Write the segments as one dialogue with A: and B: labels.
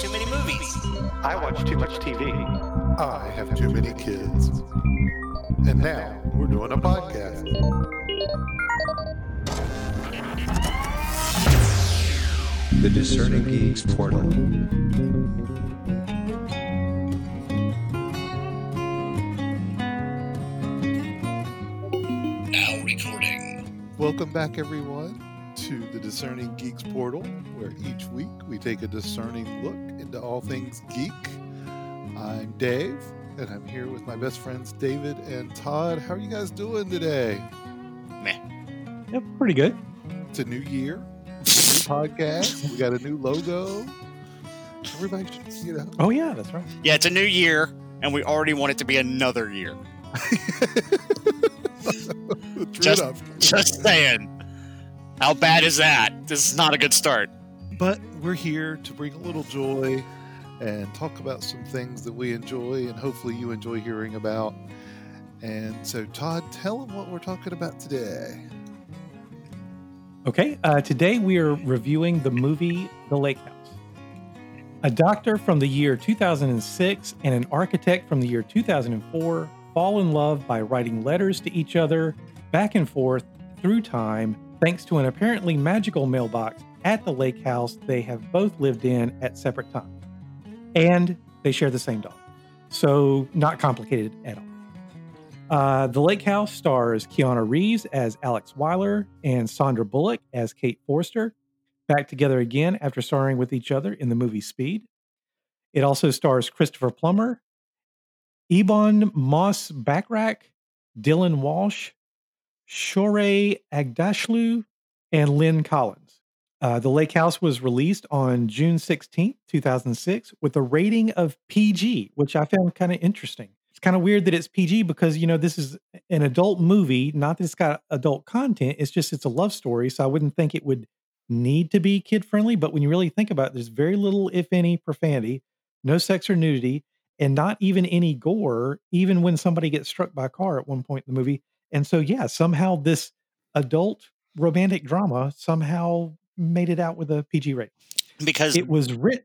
A: watch too many movies.
B: I watch too much TV.
C: I have too many kids. And now we're doing a podcast.
D: The Discerning Geeks Portal.
A: Now recording.
C: Welcome back, everyone, to the Discerning Geeks portal, where each week we take a discerning look into all things geek. I'm Dave, and I'm here with my best friends David and Todd. How are you guys doing today?
A: Meh.
E: Yep, pretty good.
C: It's a new year, it's a new podcast. We got a new logo. Everybody should, you know.
E: Oh yeah, that's right.
A: Yeah, it's a new year, and we already want it to be another year.
C: True
A: Just-
C: enough.
A: Just saying. How bad is that? This is not a good start.
C: But we're here to bring a little joy and talk about some things that we enjoy and hopefully you enjoy hearing about. And so, Todd, tell them what we're talking about today.
E: Okay, uh, today we are reviewing the movie The Lake House. A doctor from the year 2006 and an architect from the year 2004 fall in love by writing letters to each other back and forth through time, thanks to an apparently magical mailbox at the lake house they have both lived in at separate times. And they share the same dog. So, not complicated at all. Uh, the Lake House stars Keanu Reeves as Alex Wyler and Sandra Bullock as Kate Forster, back together again after starring with each other in the movie Speed. It also stars Christopher Plummer, Ebon Moss Bachrach, Dylan Walsh, Shohreh Aghdashloo, and Lynn Collins. Uh, the Lake House was released on June 16th, 2006, with a rating of PG, which I found kind of interesting. It's kind of weird that it's PG because, you know, this is an adult movie, not that it's got adult content. It's just it's a love story. So I wouldn't think it would need to be kid friendly. But when you really think about it, there's very little, if any, profanity, no sex or nudity, and not even any gore, even when somebody gets struck by a car at one point in the movie. And so, yeah, somehow this adult romantic drama somehow made it out with a PG rating.
A: Because
E: It was written.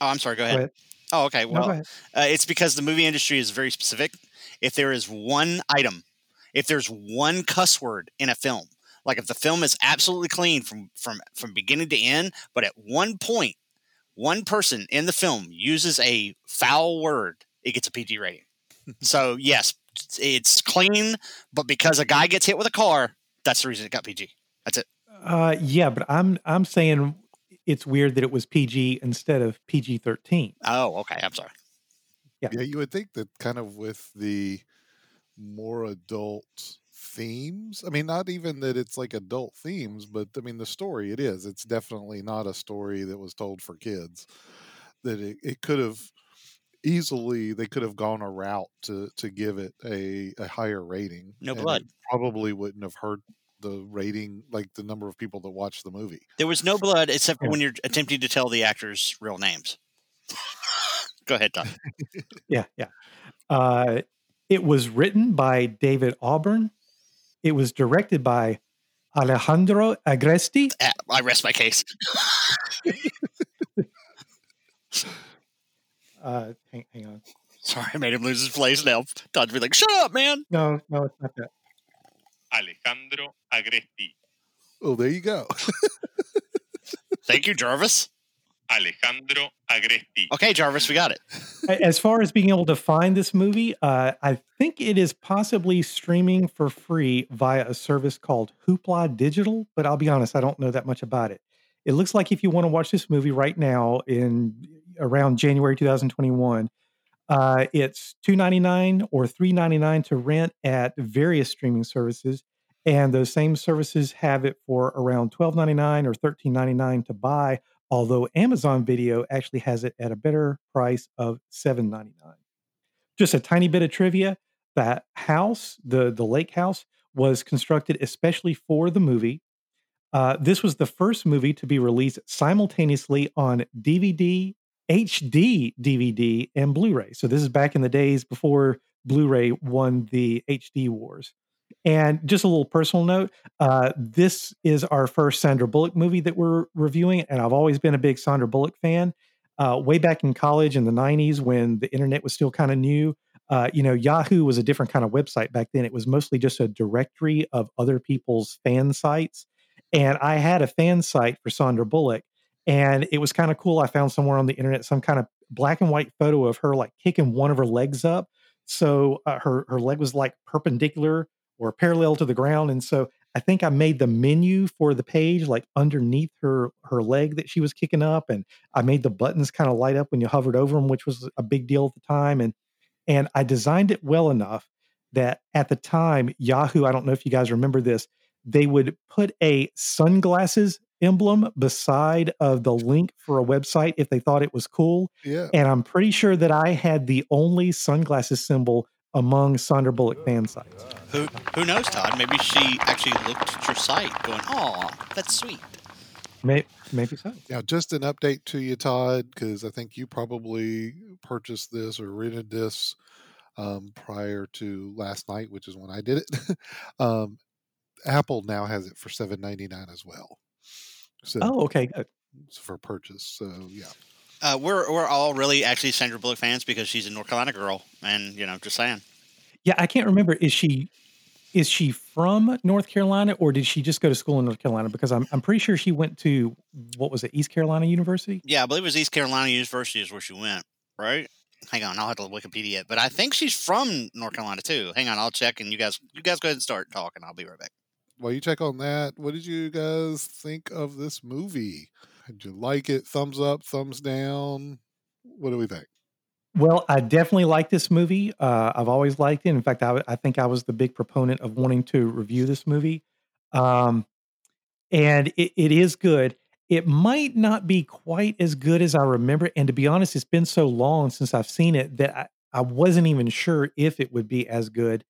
A: oh, I'm sorry. Go
E: Go
A: ahead.
E: ahead.
A: Oh, okay. Well,
E: ahead.
A: uh, it's because the movie industry is very specific. If there is one item, if there's one cuss word in a film, like if the film is absolutely clean from from from beginning to end, but at one point, one person in the film uses a foul word, it gets a PG rating. so yes, it's clean, but because a guy gets hit with a car, that's the reason it got PG. That's it.
E: Uh, yeah, but I'm I'm saying it's weird that it was PG instead of PG thirteen.
A: Oh, okay. I'm sorry.
E: Yeah.
C: Yeah, you would think that kind of with the more adult themes. I mean, not even that it's like adult themes, but I mean, the story it is. It's definitely not a story that was told for kids. That it, it could have easily they could have gone a route to to give it a, a higher rating.
A: No
C: and it
A: blood.
C: Probably wouldn't have hurt the rating like the number of people that watched the movie.
A: There was no blood except for
E: Yeah.
A: when you're attempting to tell the actors' real names. Go ahead, Tom.
E: Yeah, yeah. Uh, it was written by David Auburn. It was directed by Alejandro Agresti.
A: Ah, I rest my case.
E: Uh, hang, hang on.
A: Sorry, I made him lose his place now. Todd's be like, shut up, man.
E: No, no, it's not that.
F: Alejandro Agresti.
C: Oh, there you go.
A: Thank you, Jarvis.
F: Alejandro Agresti.
A: Okay, Jarvis, we got it.
E: As far as being able to find this movie, uh, I think it is possibly streaming for free via a service called Hoopla Digital, but I'll be honest, I don't know that much about it. It looks like if you want to watch this movie right now in around January 2021, uh, it's two ninety nine or three ninety nine to rent at various streaming services, and those same services have it for around twelve ninety nine or thirteen ninety nine to buy although Amazon Video actually has it at a better price of $7.99. Just a tiny bit of trivia: that house, the the lake house, was constructed especially for the movie. Uh, this was the first movie to be released simultaneously on DVD, HD DVD, and Blu-ray. So this is back in the days before Blu-ray won the HD wars. And just a little personal note: uh, this is our first Sandra Bullock movie that we're reviewing, and I've always been a big Sandra Bullock fan. uh, way back in college in the 90s when the internet was still kind of new. Uh, you know, Yahoo was a different kind of website back then. It was mostly just a directory of other people's fan sites. And I had a fan site for Sandra Bullock. And it was kind of cool. I found somewhere on the internet some kind of black and white photo of her like kicking one of her legs up. So uh, her her leg was like perpendicular or parallel to the ground. And so I think I made the menu for the page like underneath her her leg that she was kicking up, and I made the buttons kind of light up when you hovered over them, which was a big deal at the time. And and I designed it well enough that at the time Yahoo, I don't know if you guys remember this, they would put a sunglasses emblem beside of the link for a website if they thought it was cool.
C: Yeah.
E: And I'm pretty sure that I had the only sunglasses symbol among Sandra Bullock fan sites.
A: Who who knows, Todd? Maybe she actually looked at your site, going, "Oh, that's sweet."
E: Maybe, maybe so.
C: Now, just an update to you, Todd, because I think you probably purchased this or rented this um, prior to last night, which is when I did it. um, Apple now has it for seven ninety nine as well. So
E: Oh, okay, good.
C: for purchase. So yeah.
A: Uh, we're we're all really actually Sandra Bullock fans because she's a North Carolina girl, and you know, just saying.
E: Yeah, I can't remember. Is she is she from North Carolina or did she just go to school in North Carolina? Because I'm I'm pretty sure she went to what was it, East Carolina University?
A: Yeah, I believe it was East Carolina University is where she went, right? Hang on, I'll have to Wikipedia it, but I think she's from North Carolina too. Hang on, I'll check, and you guys you guys go ahead and start talking. I'll be right back.
C: While you check on that, what did you guys think of this movie? Did you like it? Thumbs up, thumbs down? What do we think?
E: Well, I definitely like this movie. Uh, I've always liked it. In fact, I think I was the big proponent of wanting to review this movie. Um, and it, it is good. It might not be quite as good as I remember. And to be honest, it's been so long since I've seen it that I, I wasn't even sure if it would be as good.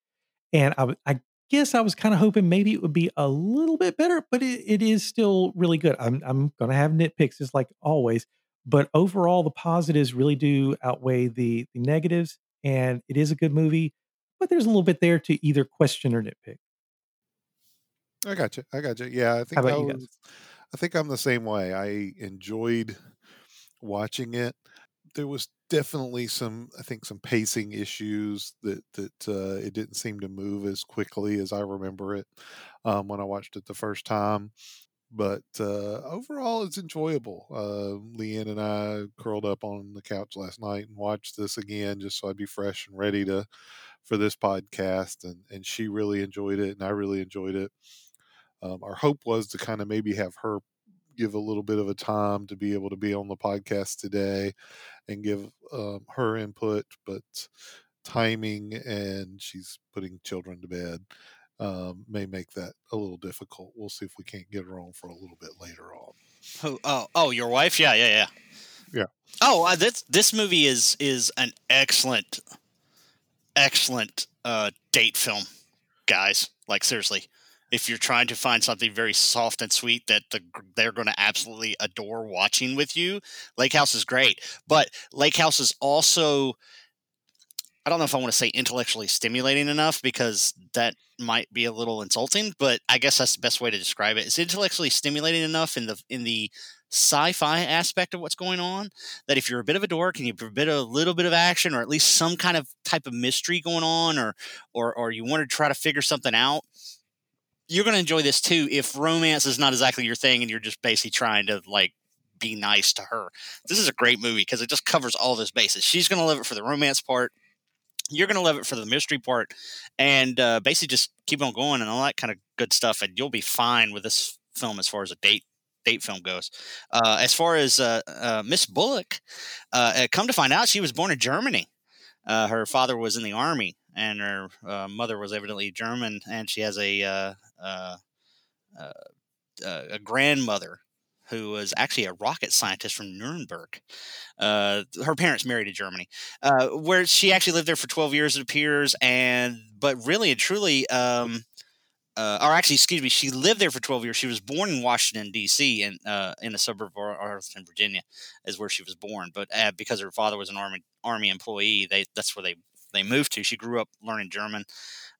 E: And I, I guess I was kind of hoping maybe it would be a little bit better, but it, it is still really good. I'm, I'm going to have nitpicks, just like always but overall the positives really do outweigh the the negatives and it is a good movie but there's a little bit there to either question or nitpick
C: I got you. I got you. Yeah, I think I was. I think I'm the same way. I enjoyed watching it. There was definitely some, I think, some pacing issues that that uh, it didn't seem to move as quickly as I remember it um, when I watched it the first time. But uh, overall, it's enjoyable. Uh, Leanne and I curled up on the couch last night and watched this again, just so I'd be fresh and ready to for this podcast. And and she really enjoyed it, and I really enjoyed it. Um, our hope was to kind of maybe have her give a little bit of a time to be able to be on the podcast today and give um, her input, but timing and she's putting children to bed um, may make that a little difficult. We'll see if we can't get her on for a little bit later on.
A: Who? Oh, oh, your wife? Yeah, yeah, yeah.
C: Yeah.
A: Oh, uh, this this movie is is an excellent, excellent uh, date film, guys. Like seriously, if you're trying to find something very soft and sweet that the, they're going to absolutely adore watching with you, Lake House is great. But Lake House is also I don't know if I want to say intellectually stimulating enough because that might be a little insulting, but I guess that's the best way to describe it. It's intellectually stimulating enough in the in the sci-fi aspect of what's going on that if you're a bit of a dork and a bit a little bit of action or at least some kind of type of mystery going on or or or you want to try to figure something out, you're going to enjoy this too if romance is not exactly your thing and you're just basically trying to like be nice to her. This is a great movie because it just covers all those bases. She's going to love it for the romance part you're going to love it for the mystery part and uh, basically just keep on going and all that kind of good stuff and you'll be fine with this film as far as a date date film goes uh, as far as uh, uh, miss bullock uh, come to find out she was born in germany uh, her father was in the army and her uh, mother was evidently german and she has a uh, uh, uh, a grandmother who was actually a rocket scientist from Nuremberg. Uh, her parents married in Germany, uh, where she actually lived there for 12 years, it appears. And, but really and truly, um, or actually, excuse me, she lived there for 12 years. She was born in Washington, D.C., in, uh, in a suburb of Arlington, Virginia, is where she was born. But because her father was an army, army employee, they, that's where they, they moved to. She grew up learning German.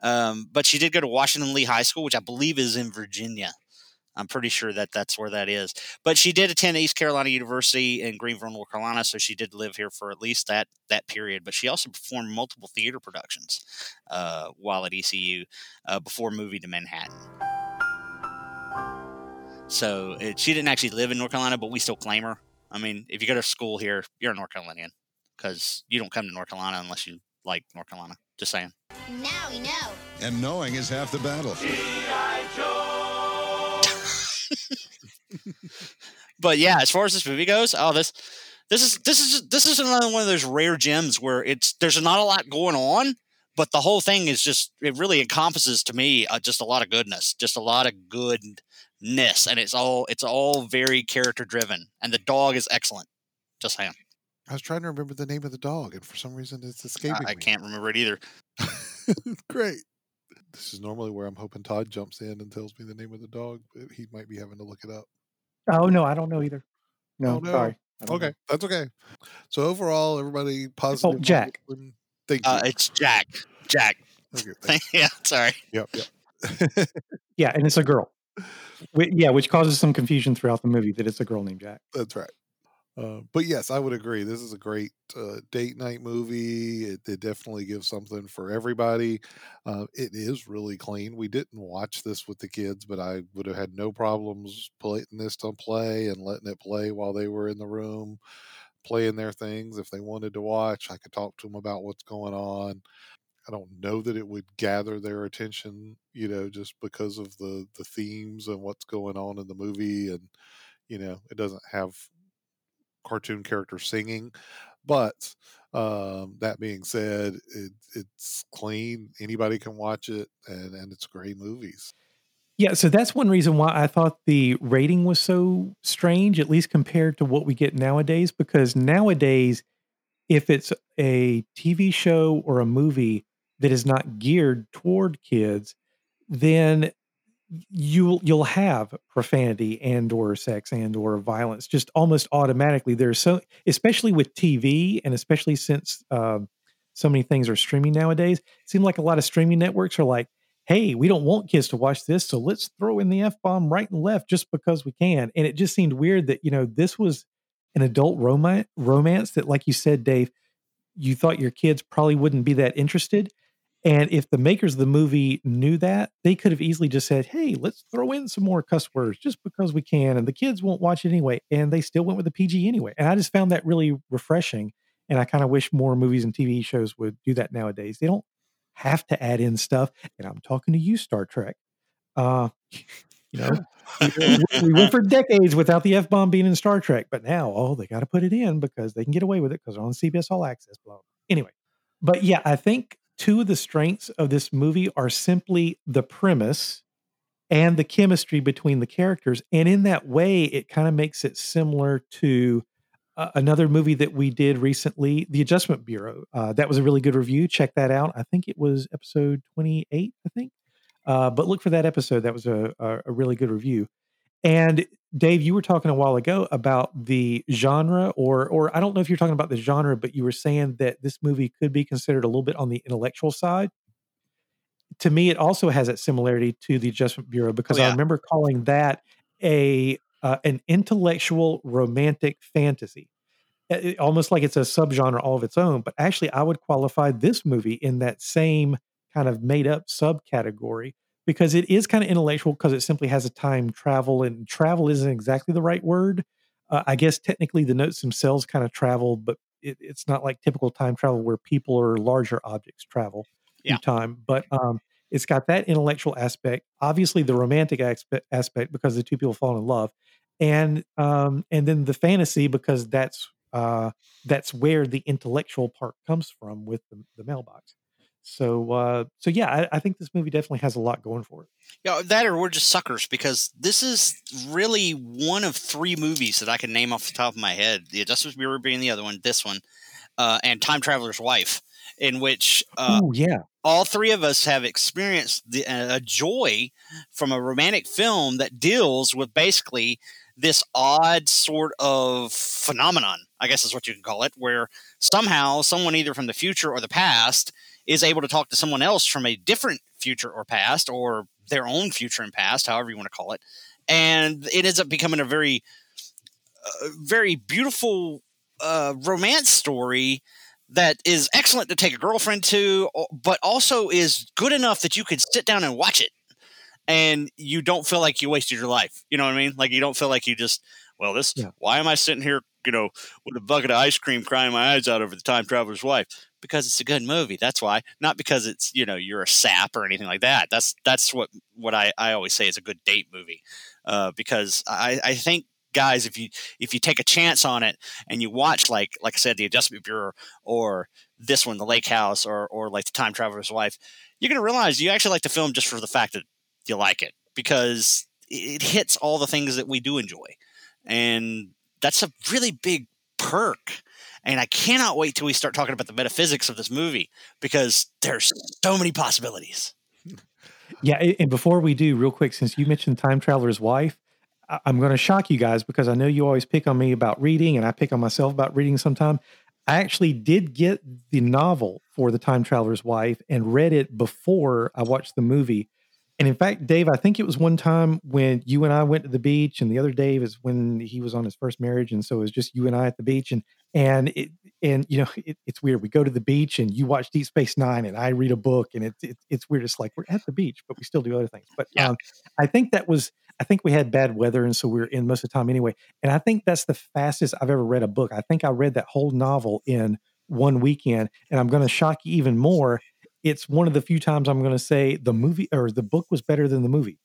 A: Um, but she did go to Washington Lee High School, which I believe is in Virginia. I'm pretty sure that that's where that is. But she did attend East Carolina University in Greenville, North Carolina, so she did live here for at least that that period. But she also performed multiple theater productions uh, while at ECU uh, before moving to Manhattan. So it, she didn't actually live in North Carolina, but we still claim her. I mean, if you go to school here, you're a North Carolinian because you don't come to North Carolina unless you like North Carolina. Just saying.
G: Now we know.
H: And knowing is half the battle.
A: but yeah, as far as this movie goes, oh this this is this is this is another one of those rare gems where it's there's not a lot going on, but the whole thing is just it really encompasses to me uh, just a lot of goodness, just a lot of goodness, and it's all it's all very character driven, and the dog is excellent. Just saying.
C: I was trying to remember the name of the dog, and for some reason it's escaping
A: I, I
C: me.
A: can't remember it either.
C: Great. This is normally where I'm hoping Todd jumps in and tells me the name of the dog, but he might be having to look it up.
E: Oh no, I don't know either. No,
C: Oh, no.
E: sorry. I don't know.
C: Okay, that's okay. So overall, everybody positive. on
E: Jack.
C: Thank you.
A: Uh, it's Jack. Jack.
C: okay,
A: yeah, sorry.
C: you. Yep, yep.
E: Yeah, and it's a girl. Whi- yeah, which causes some confusion throughout the movie that it's a girl named Jack.
C: That's right. Uh, but yes, I would agree. This is a great uh, date night movie. It, it definitely gives something for everybody. Uh, it is really clean. We didn't watch this with the kids, but I would have had no problems putting this to play and letting it play while they were in the room playing their things. If they wanted to watch, I could talk to them about what's going on. I don't know that it would gather their attention, you know, just because of the the themes and what's going on in the movie, and you know, it doesn't have cartoon character singing. But um, that being said, it, it's clean. Anybody can watch it, and and it's great movies.
E: Yeah, so that's one reason why I thought the rating was so strange, at least compared to what we get nowadays. Because nowadays, if it's a TV show or a movie that is not geared toward kids, then you'll you'll have profanity and or sex and or violence just almost automatically. There's so especially with tv and especially since um, so many things are streaming nowadays it seems like a lot of streaming networks are like hey we don't want kids to watch this so let's throw in the f-bomb right and left just because we can. And it just seemed weird that you know this was an adult romance romance that like you said dave you thought your kids probably wouldn't be that interested and if the makers of the movie knew that, they could have easily just said, "Hey, let's throw in some more cuss words just because we can," and the kids won't watch it anyway. And they still went with the PG anyway. And I just found that really refreshing. And I kind of wish more movies and TV shows would do that nowadays. They don't have to add in stuff. And I'm talking to you, Star Trek. Uh, you know, we, we went for decades without the f bomb being in Star Trek, but now, oh, they got to put it in because they can get away with it because they're on CBS All Access. Blah. Anyway, but yeah, I think two of the strengths of this movie are simply the premise and the chemistry between the characters. And in that way, it kind of makes it similar to uh, another movie that we did recently, The Adjustment Bureau. Uh, that was a really good review. Check that out. I think it was episode 28, I think. Uh, but look for that episode. That was a, a, a really good review. And Dave, you were talking a while ago about the genre, or or I don't know if you're talking about the genre, but you were saying that this movie could be considered a little bit on the intellectual side. To me, it also has that similarity to the Adjustment Bureau because I
A: yeah.
E: remember calling that a uh, an intellectual romantic fantasy, it- almost like it's a subgenre all of its own. But actually, I would qualify this movie in that same kind of made up subcategory because it is kind of intellectual because it simply has a time travel and travel isn't exactly the right word. Uh, I guess technically the notes themselves kind of travel, but it, it's not like typical time travel where people or larger objects travel
A: Yeah.
E: through time. But um, it's got that intellectual aspect, obviously the romantic aspect, aspect because the two people fall in love, and um, and then the fantasy because that's uh, that's where the intellectual part comes from with the, the mailbox. So uh, so yeah, I, I think this movie definitely has a lot going for it.
A: Yeah, that or we're just suckers because this is really one of three movies that I can name off the top of my head. The Adjustment Bureau being the other one, this one, uh, and Time Traveler's Wife, in which uh,
E: oh yeah,
A: all three of us have experienced the, uh, a joy from a romantic film that deals with basically this odd sort of phenomenon, I guess is what you can call it, where somehow someone either from the future or the past is able to talk to someone else from a different future or past or their own future and past, however you want to call it. and it ends up becoming a very, uh, very beautiful uh, romance story that is excellent to take a girlfriend to, but also is good enough that you could sit down and watch it, and you don't feel like you wasted your life. You know what I mean? Like you don't feel like you just, well, this.
E: Yeah.
A: Why am I sitting here, you know, with a bucket of ice cream, crying my eyes out over the time traveler's wife? Because it's a good movie. That's why. Not because it's you know you're a sap or anything like that. That's that's what what I I always say is a good date movie. Uh, because I I think guys if you if you take a chance on it and you watch like like I said the Adjustment Bureau or this one the Lake House or or like the Time Traveler's Wife, you're gonna realize you actually like the film just for the fact that you like it because it hits all the things that we do enjoy, and that's a really big perk. And I cannot wait till we start talking about the metaphysics of this movie because there's so many possibilities.
E: Yeah, and before we do, real quick, since you mentioned Time Traveler's Wife, I'm going to shock you guys because I know you always pick on me about reading, and I pick on myself about reading sometime. I actually did get the novel for The Time Traveler's Wife and read it before I watched the movie. And in fact, Dave, I think it was one time when you and I went to the beach, and the other Dave is when he was on his first marriage, and so it was just you and I at the beach, and and it and you know it, it's weird. We go to the beach, and you watch Deep Space Nine, and I read a book, and it's it's it's weird. It's like we're at the beach, but we still do other things. But
A: Yeah.
E: um, I think that was I think we had bad weather, and so we were in most of the time anyway. And I think that's the fastest I've ever read a book. I think I read that whole novel in one weekend, and I'm going to shock you even more. It's one of the few times I'm going to say the movie or the book was better than the movie,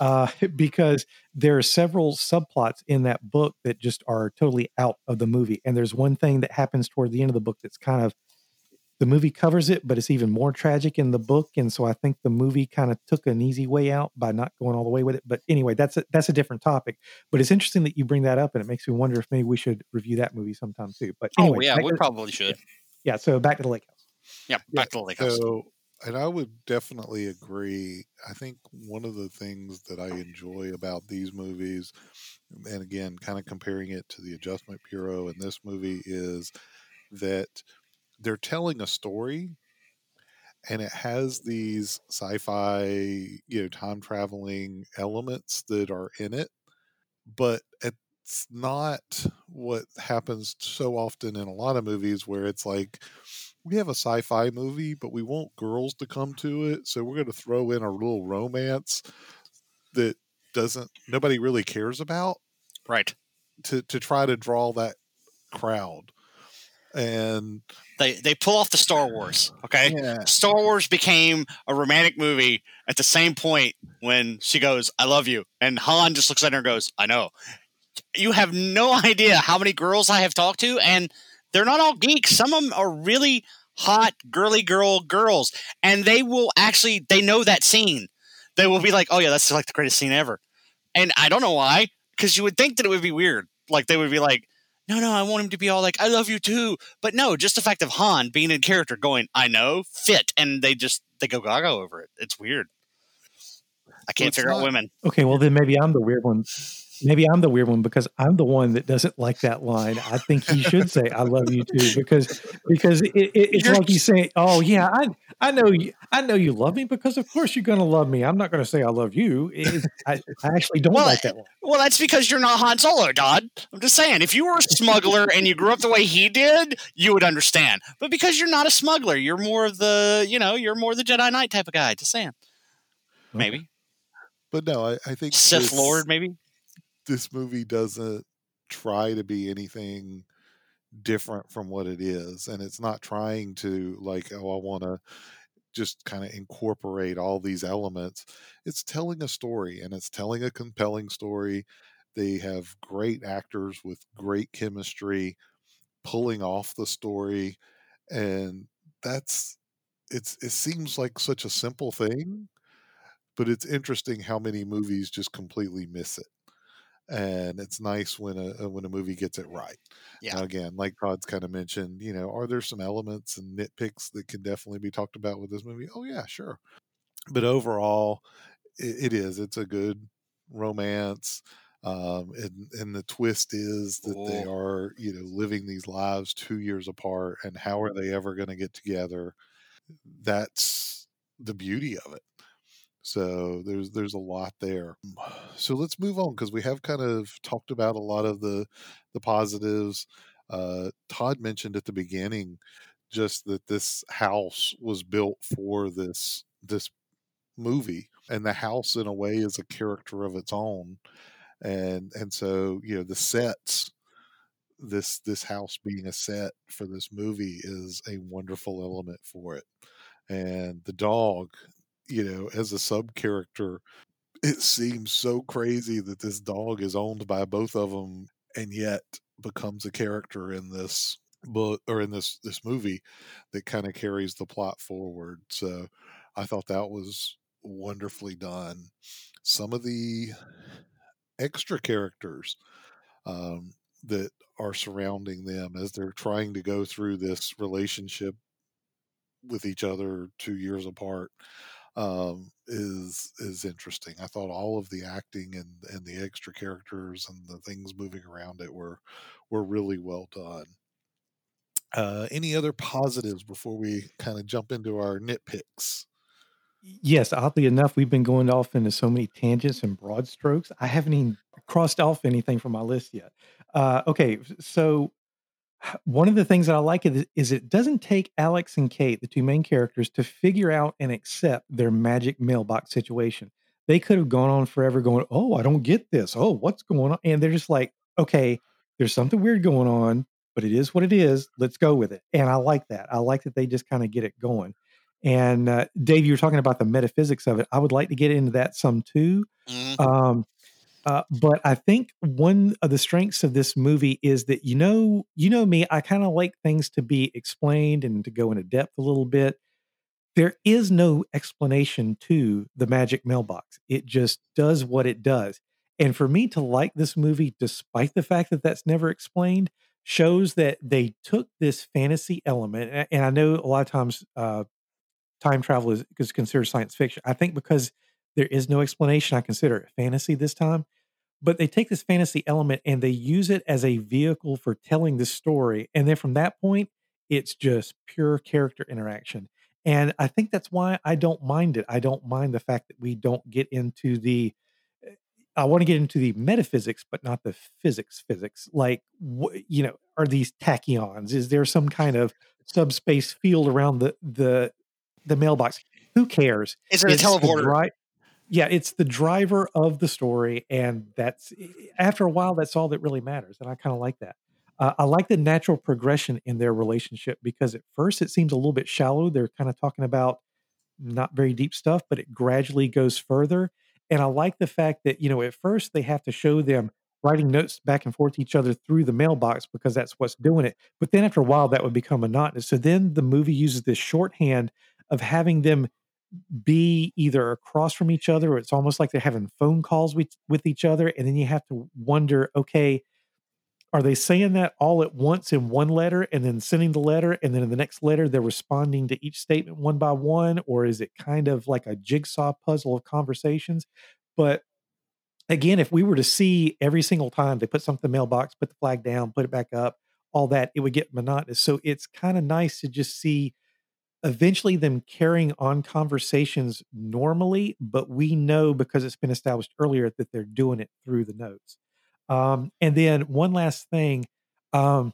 E: uh, because there are several subplots in that book that just are totally out of the movie. And there's one thing that happens toward the end of the book that's kind of the movie covers it, but it's even more tragic in the book. And so I think the movie kind of took an easy way out by not going all the way with it. But anyway, that's a, that's a different topic. But it's interesting that you bring that up, and it makes me wonder if maybe we should review that movie sometime too. But anyway,
A: oh yeah, we probably should.
E: yeah. So back to the lake house.
A: Yeah, back to the lake house.
C: So, and I would definitely agree. I think one of the things that I enjoy about these movies, and again, kind of comparing it to the Adjustment Bureau and this movie, is that they're telling a story and it has these sci-fi you know time traveling elements that are in it but it's not what happens so often in a lot of movies where it's like we have a sci-fi movie but we want girls to come to it so we're going to throw in a little romance that doesn't nobody really cares about
A: Right.
C: to to try to draw that crowd and
A: They they pull off the Star Wars. Okay.
C: yeah
A: Star Wars became a romantic movie at the same point when she goes, "I love you," and Han just looks at her and goes, "I know." You have no idea how many girls I have talked to, and they're not all geeks. Some of them are really hot, girly girl girls, and they will actually they know that scene. They will be like, "Oh yeah, that's like the greatest scene ever," and I don't know why, because you would think that it would be weird. Like they would be like, "No, no, I want him to be all like, I love you too," but no, just the fact of Han being in character going, "I know," fit, and they just they go gaga over it. It's weird. I can't
C: it's
A: figure out women.
E: Okay, well then maybe I'm the weird one. Maybe I'm the weird one because I'm the one that doesn't like that line. I think he should say "I love you too" because because it, it, it's
A: You're-
E: like he's saying, "Oh yeah, I I know you I know you love me because of course you're going to love me. I'm not going to say I love you. It- I, I actually don't
A: Well,
E: like that line.
A: Well, that's because you're not Han Solo, Todd. I'm just saying, if you were a smuggler and you grew up the way he did, you would understand. But because you're not a smuggler, you're more of the, you know, you're more the Jedi Knight type of guy. Just saying. Maybe
C: but no i, I think
A: Sith
C: this-
A: Lord, maybe.
C: This movie doesn't try to be anything different from what it is and it's not trying to like oh i want to just kind of incorporate all these elements. It's telling a story and it's telling a compelling story. They have great actors with great chemistry pulling off the story and that's it's it seems like such a simple thing but it's interesting how many movies just completely miss it and it's nice when a when a movie gets it right.
A: Yeah.
C: Now, again, like Todd's kind of mentioned, you know, are there some elements and nitpicks that can definitely be talked about with this movie? Oh yeah, sure. But overall, it, it is. It's a good romance. Um, and, and the twist is that they are, you know, living these lives two years apart, and how are they ever going to get together? That's the beauty of it. So there's there's a lot there. So let's move on because we have kind of talked about a lot of the the positives. Uh, Todd mentioned at the beginning just that this house was built for this this movie, and the house in a way is a character of its own, and and so you know the sets this this house being a set for this movie is a wonderful element for it and the dog you know as a sub character it seems so crazy that this dog is owned by both of them and yet becomes a character in this book or in this this movie that kind of carries the plot forward. So i thought that was wonderfully done. Some of the extra characters um, that are surrounding them as they're trying to go through this relationship with each other two years apart um, is is interesting. I thought all of the acting and and the extra characters and the things moving around it were were really well done. Uh, any other positives before we kind of jump into our nitpicks?
E: Yes, oddly enough, we've been going off into so many tangents and broad strokes. I haven't even crossed off anything from my list yet. Uh, okay, so one of the things that I like is, is it doesn't take Alex and Kate, the two main characters, to figure out and accept their magic mailbox situation. They could have gone on forever going, Oh, I don't get this. Oh, what's going on? And they're just like, Okay, there's something weird going on, but it is what it is. Let's go with it. And I like that. I like that they just kind of get it going. And uh, Dave, you were talking about the metaphysics of it. I would like to get into that some too.
A: Mhm.
E: Um, uh, but I think one of the strengths of this movie is that you know, you know me, I kind of like things to be explained and to go into depth a little bit. There is no explanation to the magic mailbox. It just does what it does. And for me to like this movie, despite the fact that that's never explained, shows that they took this fantasy element. And I know a lot of times uh, time travel is, is considered science fiction. I think because there is no explanation, I consider it fantasy this time. But they take this fantasy element and they use it as a vehicle for telling the story. And then from that point, it's just pure character interaction. And I think that's why I don't mind it. I don't mind the fact that we don't get into the I want to get into the metaphysics, but not the physics. Physics, like wh- you know, are these tachyons? Is there some kind of subspace field around the the the mailbox? Who cares?
A: Is it a teleporter?
E: dri- yeah, it's the driver of the story, and that's after a while, that's all that really matters. And I kind of like that. Uh, I like the natural progression in their relationship because at first it seems a little bit shallow. They're kind of talking about not very deep stuff, but it gradually goes further. And I like the fact that, you know, at first they have to show them writing notes back and forth to each other through the mailbox because that's what's doing it. But then after a while, that would become monotonous. So then the movie uses this shorthand of having them be either across from each other or it's almost like they're having phone calls with, with each other. And then you have to wonder, okay, are they saying that all at once in one letter and then sending the letter and then in the next letter they're responding to each statement one by one or is it kind of like a jigsaw puzzle of conversations but again if we were to see every single time they put something in the mailbox put the flag down put it back up all that it would get monotonous so it's kind of nice to just see eventually them carrying on conversations normally but we know because it's been established earlier that they're doing it through the notes um, and then one last thing, um,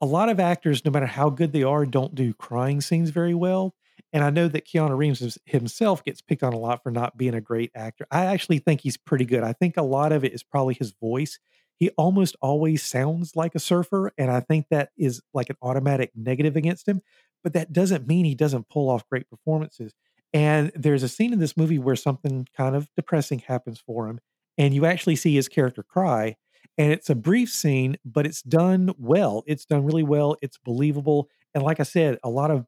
E: a lot of actors, no matter how good they are, don't do crying scenes very well. And I know that Keanu Reeves himself gets picked on a lot for not being a great actor. I actually think he's pretty good. I think a lot of it is probably his voice. He almost always sounds like a surfer, and I think that is like an automatic negative against him. But that doesn't mean he doesn't pull off great performances. And there's a scene in this movie where something kind of depressing happens for him, and you actually see his character cry. And it's a brief scene, but it's done well. It's done really well. It's believable. And like I said, a lot of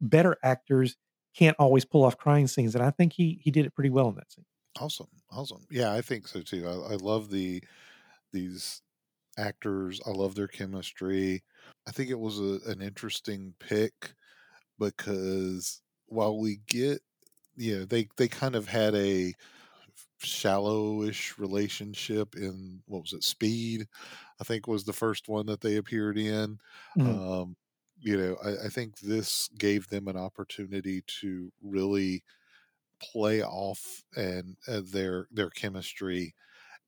E: better actors can't always pull off crying scenes. And I think he he did it pretty well in that scene.
C: Awesome, awesome. Yeah, I think so too. I, I love the these actors. I love their chemistry. I think it was a, an interesting pick because while we get, yeah, they they kind of had a shallowish relationship in what was it, Speed? I think was the first one that they appeared in.
E: Mhm.
C: Um, you know, I, I think this gave them an opportunity to really play off and uh, their their chemistry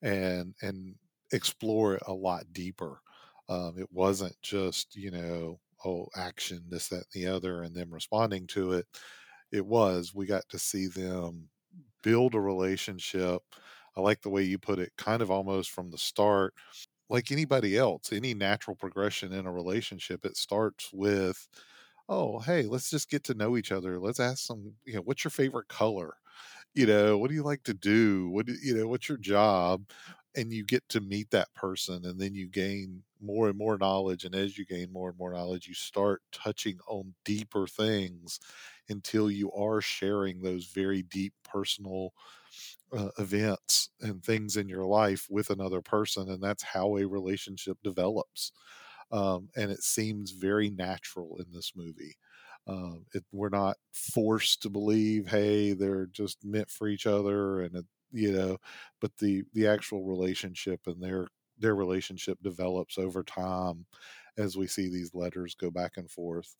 C: and and explore it a lot deeper. Um, it wasn't just you know oh action this that and the other and them responding to it. It was we got to see them build a relationship. I like the way you put it, kind of almost from the start. Like anybody else, any natural progression in a relationship, it starts with, oh, hey, let's just get to know each other. Let's ask some, you know, what's your favorite color? You know, what do you like to do? What do you know, what's your job? And you get to meet that person and then you gain more and more knowledge. And as you gain more and more knowledge, you start touching on deeper things until you are sharing those very deep personal uh, events and things in your life with another person. And that's how a relationship develops. Um, and it seems very natural in this movie. Um, it, we're not forced to believe, hey, they're just meant for each other, and it, you know, but the the actual relationship and their their relationship develops over time as we see these letters go back and forth.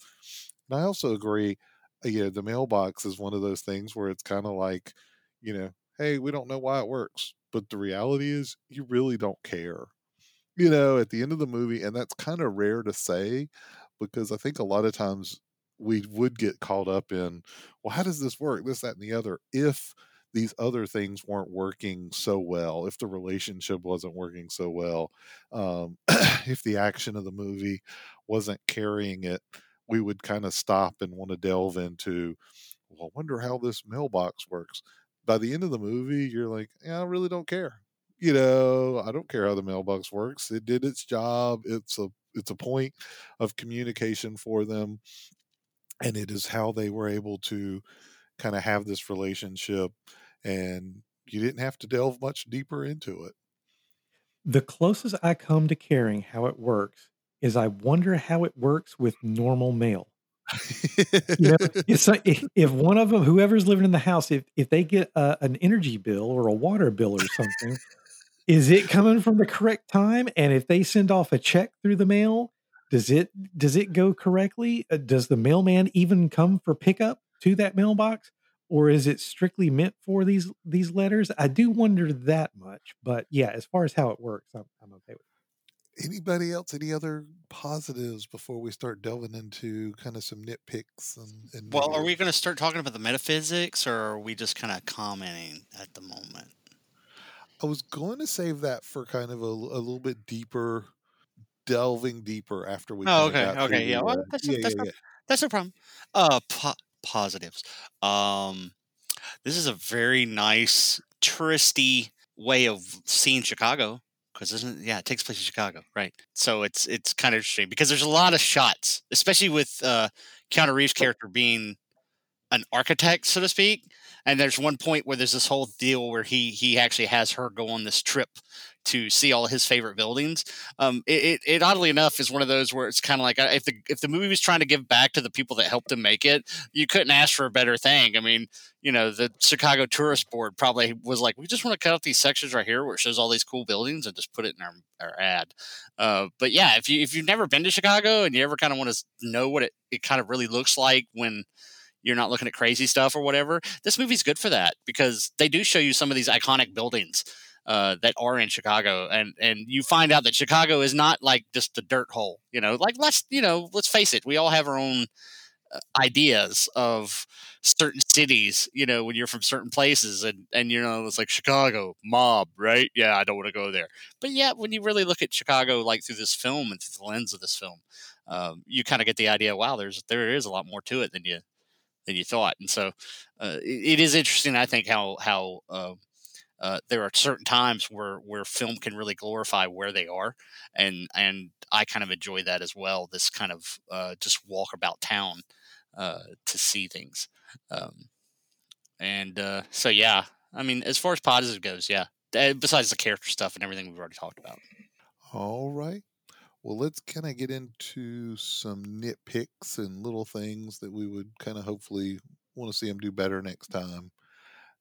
C: And I also agree, uh, you know, the mailbox is one of those things where it's kind of like, you know, hey, we don't know why it works, but the reality is you really don't care. You know, at the end of the movie, and that's kind of rare to say because I think a lot of times we would get caught up in, well, how does this work? This, that, and the other. If these other things weren't working so well, if the relationship wasn't working so well, um, if the action of the movie wasn't carrying it, we would kind of stop and want to delve into, well, I wonder how this mailbox works. By the end of the movie, you're like, yeah, I really don't care. You know, I don't care how the mailbox works. It did its job. It's a it's a point of communication for them and it is how they were able to kind of have this relationship and you didn't have to delve much deeper into it
E: The closest I come to caring how it works is I wonder how it works with normal mail. You know, if, if one of them, whoever's living in the house, if if they get a, an energy bill or a water bill or something, is it coming from the correct time? And if they send off a check through the mail, does it does it go correctly? Uh, Does the mailman even come for pickup to that mailbox, or is it strictly meant for these these letters? I do wonder that much, but yeah, as far as how it works, I'm, I'm okay with. It.
C: Anybody else any other positives before we start delving into kind of some nitpicks and, and
A: Well, are we going to start talking about the metaphysics, or are we just kind of commenting at the moment?
C: i was going to save that for kind of a, a little bit deeper delving deeper after we
A: Oh, okay, okay, yeah. Well,
C: uh,
A: that's
C: yeah
A: that's
C: yeah
A: no,
C: yeah
A: that's no problem. Uh, po- positives. Um, this is a very nice touristy way of seeing Chicago because isn't yeah it takes place in Chicago, right? So it's it's kind of interesting because there's a lot of shots, especially with uh, Keanu Reeves' character being an architect, so to speak. And there's one point where there's this whole deal where he he actually has her go on this trip to see all his favorite buildings. Um, it, it, it oddly enough is one of those where it's kind of like uh, if the if the movie was trying to give back to the people that helped him make it, you couldn't ask for a better thing. I mean, you know, the Chicago Tourist Board probably was like, we just want to cut out these sections right here where it shows all these cool buildings and just put it in our, our ad. Uh, but yeah, if you if you've never been to Chicago and you ever kind of want to know what it, it kind of really looks like when you're not looking at crazy stuff or whatever. This movie's good for that because they do show you some of these iconic buildings uh, that are in Chicago, and and you find out that Chicago is not like just a dirt hole. You know, like let's you know let's face it, we all have our own uh, ideas of certain cities. You know, when you're from certain places, and and you know it's like Chicago mob, right? Yeah, I don't want to go there. But yeah, when you really look at Chicago like through this film and through the lens of this film, um, you kind of get the idea. Wow, there's there is a lot more to it than you than you thought. And so uh, it, it is interesting, I think, how how uh, uh, there are certain times where where film can really glorify where they are, and and I kind of enjoy that as well. This kind of uh, just walk about town uh, to see things, um, and uh, so yeah, I mean, as far as positive goes, yeah. uh, Besides the character stuff and everything we've already talked about.
C: all right well let's kind of get into some nitpicks and little things that we would kind of hopefully want to see them do better next time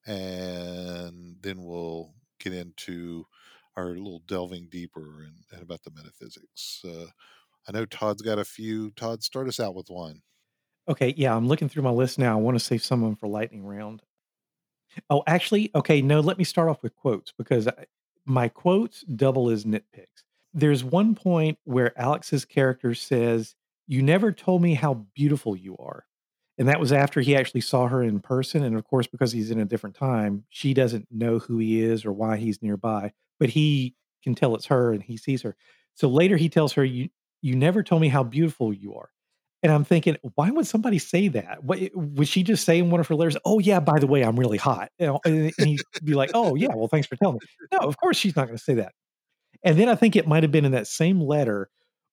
C: and then we'll get into our little delving deeper and, and about the metaphysics uh, i know todd's got a few todd start us out with one
E: Okay, yeah, I'm looking through my list now. I want to save some of them for lightning round. Oh, actually, okay, no, let me start off with quotes because I, my quotes double as nitpicks. There's one point where Alex's character says, You never told me how beautiful you are. And that was after he actually saw her in person. And of course, because he's in a different time, she doesn't know who he is or why he's nearby, but he can tell it's her and he sees her. So later he tells her, You you never told me how beautiful you are. And I'm thinking, why would somebody say that? What eh, would she just say in one of her letters? Oh yeah, by the way, I'm really hot. You know, and he'd be like, Oh yeah, well, thanks for telling me. No, of course she's not going to say that. And then I think it might have been in that same letter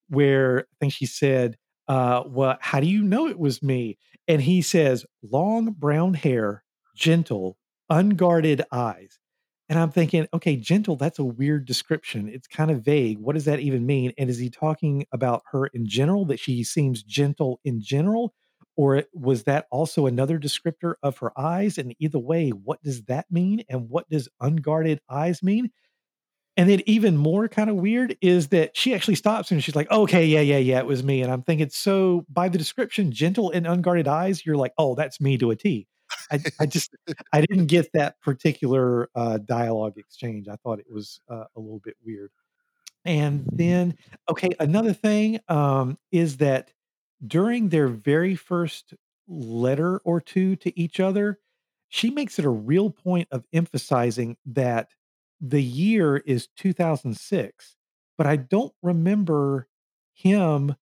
E: where I think she said, uh, well, how do you know it was me? And he says, long brown hair, gentle, unguarded eyes. And I'm thinking, okay, gentle, that's a weird description. It's kind of vague. What does that even mean? And is he talking about her in general, that she seems gentle in general? Or was that also another descriptor of her eyes? And either way, what does that mean? And what does unguarded eyes mean? And then even more kind of weird is that she actually stops and she's like, okay, yeah, yeah, yeah, it was me. And I'm thinking, so by the description, gentle and unguarded eyes, you're like, oh, that's me to a T. I, I just, I didn't get that particular uh, dialogue exchange. I thought it was uh, a little bit weird. And then, okay, another thing um, is that during their very first letter or two to each other, she makes it a real point of emphasizing that the year is 2006, but I don't remember him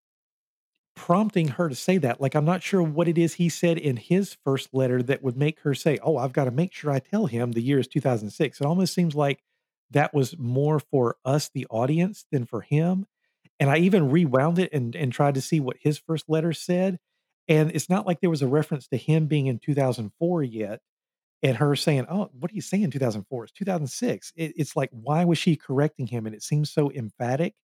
E: prompting her to say that. Like, I'm not sure what it is he said in his first letter that would make her say, Oh, I've got to make sure I tell him the year is 2006. It almost seems like that was more for us, the audience, than for him. And I even rewound it and, and tried to see what his first letter said. And it's not like there was a reference to him being in 2004 yet and her saying, "Oh, what are you saying? 2004? It's 2006." It, it's like, why was she correcting him? And it seems so emphatic,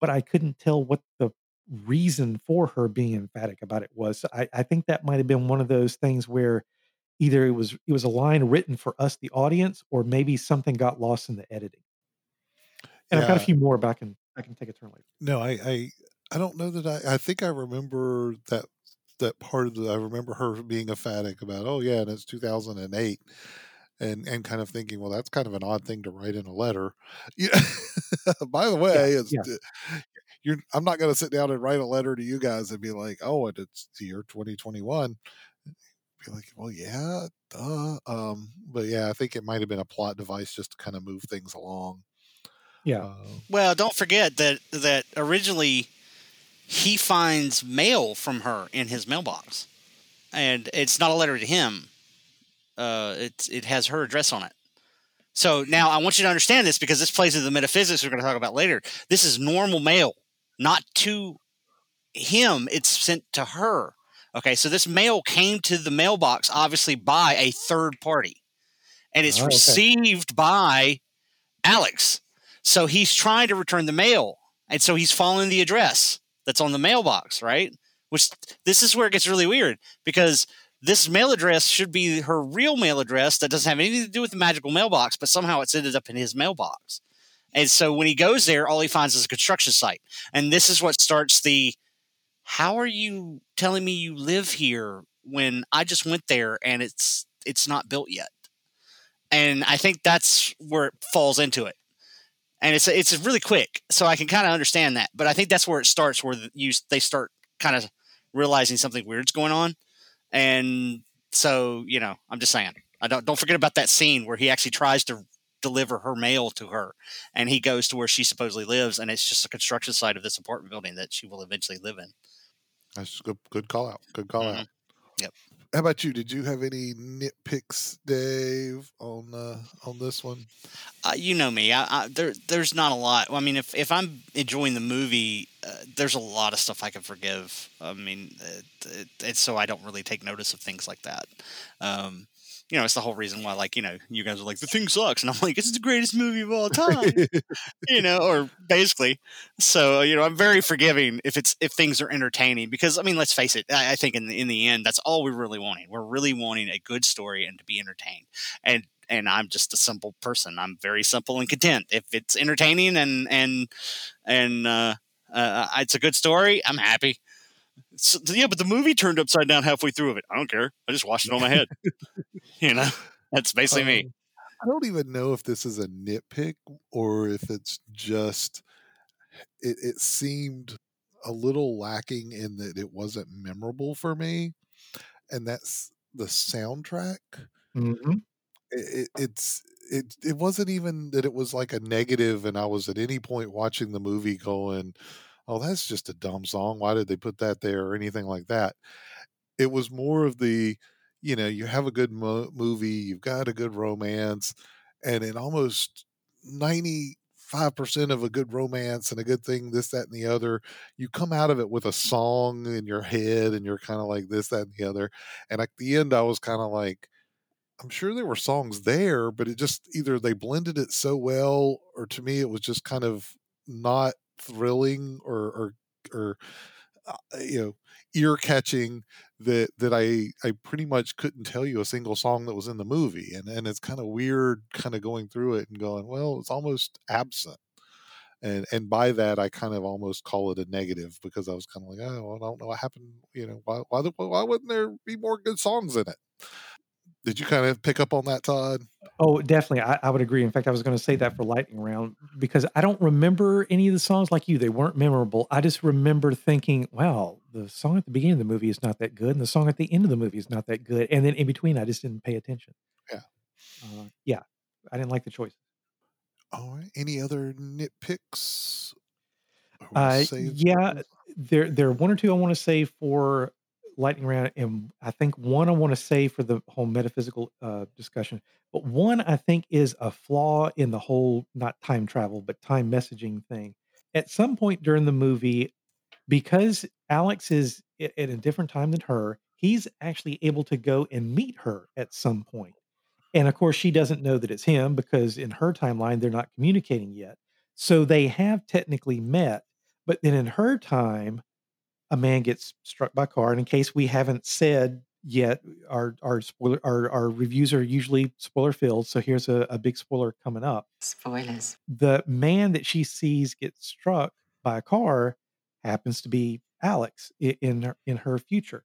E: but I couldn't tell what the reason for her being emphatic about it was. So I, I think that might have been one of those things where either it was it was a line written for us, the audience, or maybe something got lost in the editing. And I've got a few more back and I can take a turn later.
C: No, I, I, I don't know that I. I think I remember that that part of the. I remember her being emphatic about, oh yeah, and it's 2008, and and kind of thinking, well, that's kind of an odd thing to write in a letter. Yeah. By the way, it's
E: yeah.
C: you're. I'm not going to sit down and write a letter to you guys and be like, oh, and it's the year 2021. Be like, well, yeah, duh. Um, but yeah, I think it might have been a plot device just to kind of move things along.
E: Yeah.
C: Uh,
A: Well, don't forget that that originally he finds mail from her in his mailbox, and it's not a letter to him. Uh, it it has her address on it. So now I want you to understand this because this plays into the metaphysics we're going to talk about later. This is normal mail, not to him. It's sent to her. Okay, so this mail came to the mailbox obviously by a third party, and it's
E: Oh, okay.
A: received by Alex. So he's trying to return the mail. And so he's following the address that's on the mailbox, right? Which this is where it gets really weird because this mail address should be her real mail address that doesn't have anything to do with the magical mailbox, but somehow it's ended up in his mailbox. And so when he goes there, all he finds is a construction site. And this is what starts the how are you telling me you live here when I just went there and it's it's not built yet? And I think that's where it falls into it and it's it's really quick, so I can kind of understand that. But I think that's where it starts, where you they start kind of realizing something weird's going on, and so you know, I'm just saying, I don't don't forget about that scene where he actually tries to deliver her mail to her, and he goes to where she supposedly lives, and it's just a construction site of this apartment building that she will eventually live in.
C: That's good. Good call out. Good call
A: Mhm.
C: out.
A: Yep.
C: How about you? Did you have any nitpicks, Dave, on uh, on this one?
A: uh, you know me. I, I, there, there's not a lot. I mean, if, if I'm enjoying the movie, uh, there's a lot of stuff I can forgive. I mean, it, it, it's so I don't really take notice of things like that. Um, you know, it's the whole reason why, like, you know, you guys are like, the thing sucks, and I'm like, it's the greatest movie of all time. you know, or basically. So you know, I'm very forgiving if it's if things are entertaining because I mean, let's face it. I, I think in the, in the end, that's all we're really wanting. We're really wanting a good story and to be entertained. And and I'm just a simple person. I'm very simple and content. If it's entertaining and and and uh, uh, it's a good story, I'm happy. So, yeah, but the movie turned upside down halfway through of it. I don't care. I just watched it on my head. you know. That's basically me.
C: Um, I don't even know if this is a nitpick or if it's just it, it seemed a little lacking in that it wasn't memorable for me, and that's the soundtrack.
E: hmm
C: It, it, it's it it wasn't even that it was like a negative, and I was at any point watching the movie going, "Oh, that's just a dumb song. Why did they put that there?" or anything like that. It was more of the, you know, you have a good mo- movie, you've got a good romance, and in almost ninety five percent of a good romance and a good thing, this, that, and the other, you come out of it with a song in your head, and you're kind of like this, that, and the other. And at the end, I was kind of like. I'm sure there were songs there, but it just either they blended it so well, or to me it was just kind of not thrilling or or or uh, you know ear catching that that I I pretty much couldn't tell you a single song that was in the movie, and and it's kind of weird, kind of going through it and going, well, it's almost absent. And and by that I kind of almost call it a negative because I was kind of like, oh, I don't know what happened. You know, why why why wouldn't there be more good songs in it? Did you kind of pick up on that, Todd?
E: Oh, definitely. I, I would agree. In fact, I was going to say that for lightning round because I don't remember any of the songs like you. They weren't memorable. I just remember thinking, wow, the song at the beginning of the movie is not that good, and the song at the end of the movie is not that good. And then in between, I just didn't pay attention.
C: Yeah.
E: Uh, yeah. I didn't like the choice.
C: All right. Any other nitpicks?
E: Uh,
C: say
E: yeah, there there are one or two I want to say for lightning round, and I think one I want to say for the whole metaphysical uh, discussion. But one I think is a flaw in the whole not time travel but time messaging thing. At some point during the movie, because Alex is at a different time than her, he's actually able to go and meet her at some point. And of course, she doesn't know that it's him because in her timeline, they're not communicating yet. So they have technically met, but then in her time, a man gets struck by a car. And in case we haven't said yet, our our spoiler our, our reviews are usually spoiler filled. So here's a, a big spoiler coming up.
G: Spoilers.
E: The man that she sees get struck by a car happens to be Alex in her, in her future.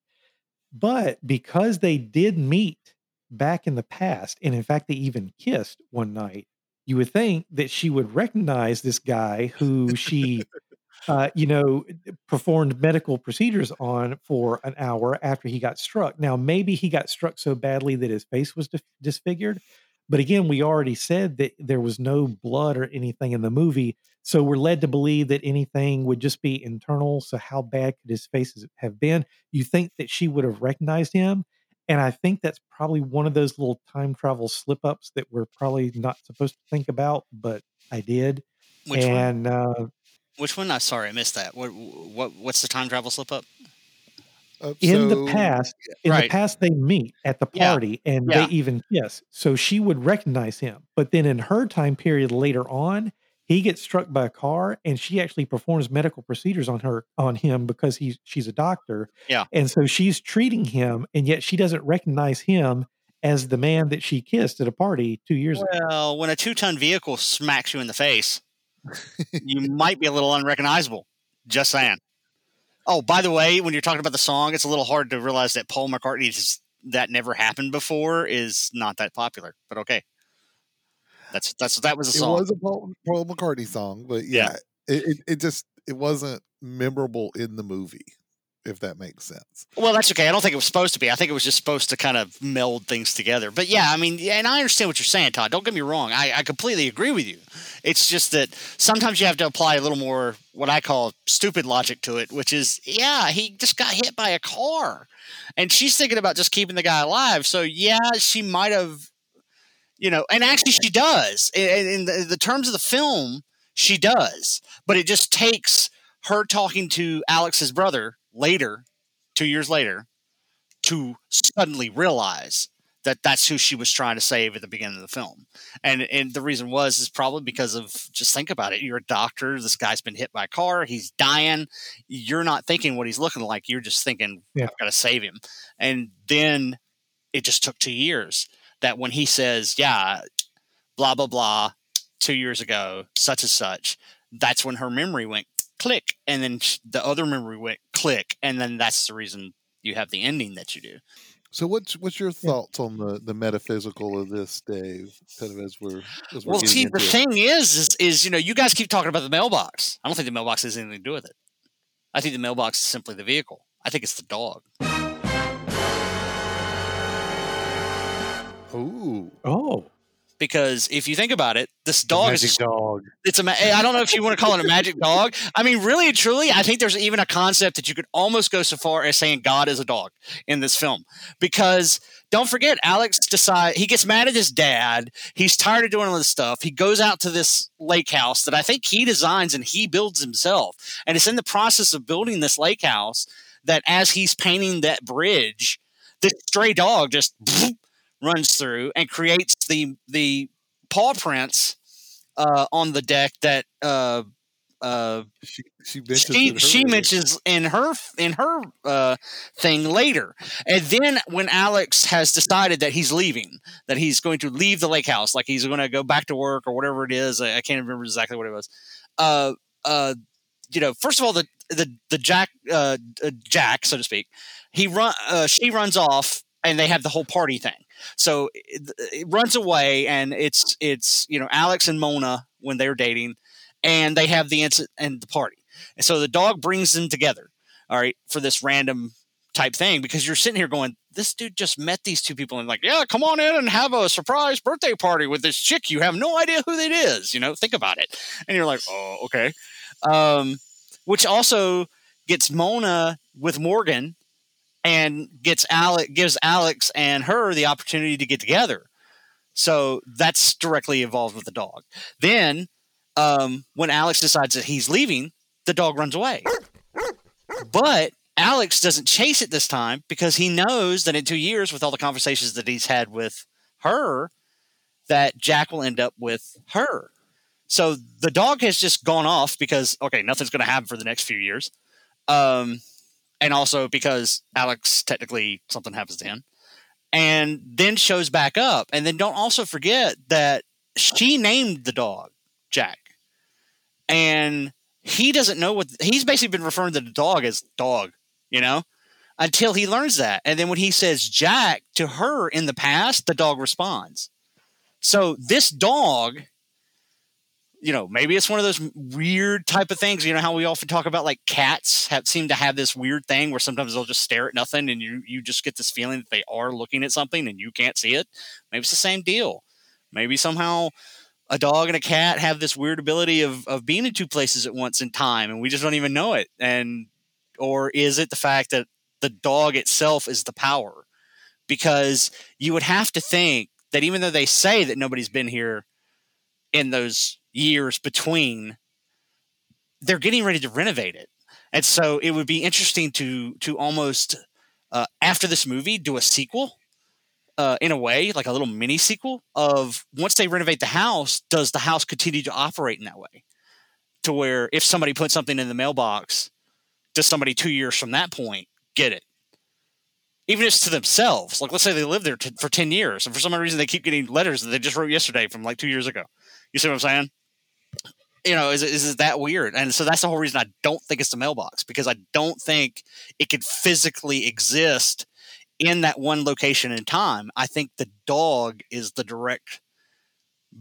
E: But because they did meet back in the past, and in fact, they even kissed one night, you would think that she would recognize this guy who she, uh, you know, performed medical procedures on for an hour after he got struck. Now, maybe he got struck so badly that his face was dis- disfigured. But again, we already said that there was no blood or anything in the movie. So we're led to believe that anything would just be internal. So, how bad could his face have been? You think that she would have recognized him. And I think that's probably one of those little time travel slip ups that we're probably not supposed to think about, but I did.
A: Which one?
E: and uh,
A: Which one? I'm sorry, I missed that. What? What? What's the time travel slip up?
C: Uh,
E: in
C: so-
E: the past, in the past, they meet at the
A: Yeah.
E: party and
A: Yeah.
E: they even kiss. So she would recognize him. But then in her time period later on, he gets struck by a car and she actually performs medical procedures on her on him because he's she's a doctor.
A: Yeah.
E: And so she's treating him, and yet she doesn't recognize him as the man that she kissed at a party two years ago.
A: Well, when a two-ton vehicle smacks you in the face, you might be a little unrecognizable. Just saying. Oh, by the way, when you're talking about the song, it's a little hard to realize that Paul McCartney's that never happened before is not that popular. But okay, that's that's that was a song.
C: it was a Paul, Paul McCartney song, but
A: Yeah.
C: yeah, It, it it just it wasn't memorable in the movie, if that makes sense.
A: Well, that's okay. I don't think it was supposed to be. I think it was just supposed to kind of meld things together. But yeah, I mean, and I understand what you're saying, Todd. Don't get me wrong. I, I completely agree with you. It's just that sometimes you have to apply a little more what I call stupid logic to it, which is, yeah, he just got hit by a car. And she's thinking about just keeping the guy alive. So yeah, she might have, you know, and actually she does. In, in the, the terms of the film, she does. But it just takes her talking to Alex's brother later, two years later, to suddenly realize that that's who she was trying to save at the beginning of the film. And and the reason was is probably because of just think about it. You're a doctor. This guy's been hit by a car. He's dying. You're not thinking what he's looking like. You're just thinking,
E: Yeah.
A: I've got to save him. And then it just took two years that when he says, yeah, blah, blah, blah, two years ago, such and such, that's when her memory went click. And then the other memory went click. And then that's the reason you have the ending that you do.
C: So what's what's your thoughts on the the metaphysical of this, Dave? Kind of as we're as we're
A: Well, see, the
C: it.
A: thing is, is, is you know, you guys keep talking about the mailbox. I don't think the mailbox has anything to do with it. I think the mailbox is simply the vehicle. I think it's the dog.
C: Ooh,
E: Oh,
A: Because if you think about it, this dog is
C: magic dog.
A: it's a ma- I don't know if you want to call it a magic dog. I mean, really and truly, I think there's even a concept that you could almost go so far as saying God is a dog in this film. Because don't forget, Alex decide he gets mad at his dad. He's tired of doing all this stuff. He goes out to this lake house that I think he designs and he builds himself. And it's in the process of building this lake house that as he's painting that bridge, this stray dog just runs through and creates the the paw prints uh, on the deck that uh, uh,
C: She she mentions
A: she
C: it
A: she mentions in her in her uh, thing later, and then when Alex has decided that he's leaving, that he's going to leave the lake house, like he's going to go back to work or whatever it is. I, I can't remember exactly what it was. Uh, uh, you know, first of all, the the the Jack uh, uh, Jack, so to speak, he run uh, she runs off, and they have the whole party thing. So it, it runs away, and it's it's you know Alex and Mona when they're dating, and they have the incident and the party. And so the dog brings them together, all right, for this random type thing because you're sitting here going, this dude just met these two people and like, yeah, come on in and have a surprise birthday party with this chick. You have no idea who that is. You know, think about it. And you're like, oh, okay. Um, which also gets Mona with Morgan and gets Alex gives Alex and her the opportunity to get together. So that's directly involved with the dog. Then um, when Alex decides that he's leaving, the dog runs away. But Alex doesn't chase it this time because he knows that in two years, with all the conversations that he's had with her, that Jack will end up with her. So the dog has just gone off because okay, nothing's going to happen for the next few years, um, and also because Alex technically something happens to him, and then shows back up, and then don't also forget that she named the dog Jack, and he doesn't know what he's basically been referring to the dog as dog, you know, until he learns that, and then when he says Jack to her in the past, the dog responds. So this dog you know, maybe it's one of those weird type of things. You know how we often talk about like cats have seem to have this weird thing where sometimes they'll just stare at nothing, and you you just get this feeling that they are looking at something and you can't see it. Maybe it's the same deal. Maybe somehow a dog and a cat have this weird ability of of being in two places at once in time, and we just don't even know it. And or is it the fact that the dog itself is the power? Because you would have to think that even though they say that nobody's been here in those years between they're getting ready to renovate it. And so it would be interesting to to almost uh, after this movie do a sequel uh, in a way like a little mini sequel of once they renovate the house does the house continue to operate in that way? To where if somebody puts something in the mailbox does somebody two years from that point get it? Even if it's to themselves like let's say they live there t- for 10 years and for some reason they keep getting letters that they just wrote yesterday from like two years ago. You see what i'm saying you know, is it, is it that weird? And so that's the whole reason I don't think it's the mailbox because I don't think it could physically exist in that one location in time. I think the dog is the direct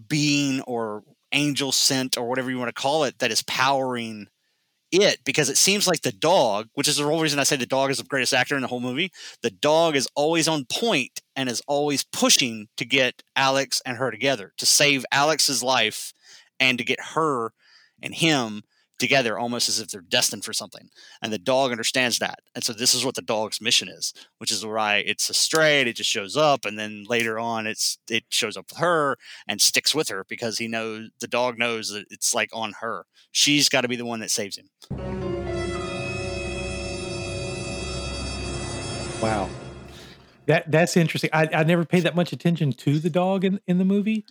A: being or angel sent or whatever you want to call it that is powering it because it seems like the dog, which is the whole reason I say the dog is the greatest actor in the whole movie, the dog is always on point and is always pushing to get Alex and her together to save Alex's life and to get her and him together almost as if they're destined for something. And the dog understands that. And so this is what the dog's mission is, which is why it's a stray, it just shows up and then later on it's it shows up with her and sticks with her because he knows the dog knows that it's like on her. She's got to be the one that saves him.
E: wow. That that's interesting. I, I never paid that much attention to the dog in, in the movie.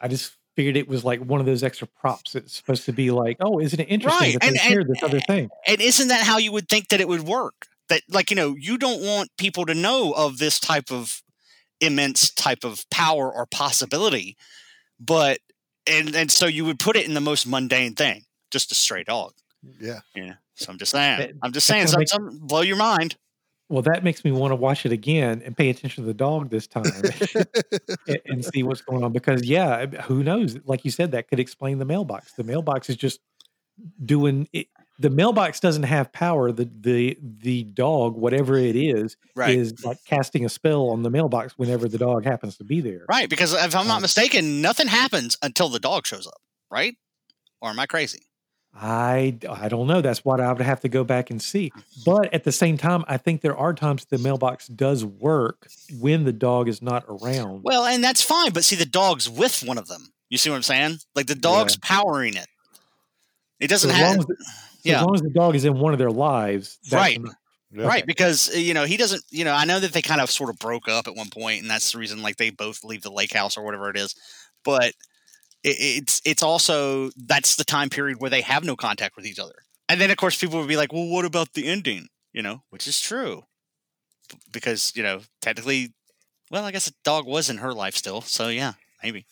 E: I just figured it was like one of those extra props. It's supposed to be like, oh, isn't it interesting
A: Right,
E: that they
A: and-
E: shared
A: and-
E: this other thing?
A: And isn't that how you would think that it would work? That like, you know, you don't want people to know of this type of immense type of power or possibility, but and and so you would put it in the most mundane thing, just a stray dog.
C: Yeah.
A: Yeah. So I'm just saying.
E: That-
A: I'm just saying
E: kinda
A: something blow your mind.
E: Well, that makes me want to watch it again and pay attention to the dog this time and, and see what's going on. Because yeah, who knows? Like you said, that could explain the mailbox. The mailbox is just doing it. The mailbox doesn't have power. The the the dog, whatever it is,
A: Right.
E: is like casting a spell on the mailbox whenever the dog happens to be there.
A: Right, because if I'm not
E: Um,
A: mistaken, nothing happens until the dog shows up, right? Or am I crazy?
E: I I don't know. That's what I would have to go back and see. But at the same time, I think there are times the mailbox does work when the dog is not around.
A: Well, and that's fine, but see, the dog's with one of them. You see what I'm saying? Like the dog's powering it. It doesn't
E: as
A: have,
E: as, the, so
A: yeah.
E: as long as the dog is in one of their lives, that's
A: Right.
C: Yeah.
A: right? Because uh, you know he doesn't. You know, I know that they kind of sort of broke up at one point, and that's the reason like they both leave the lake house or whatever it is. But it's it's also that's the time period where they have no contact with each other. And then of course people would be like, well, what about the ending? You know, which is true, because you know technically, well, I guess the dog was in her life still, so yeah, maybe.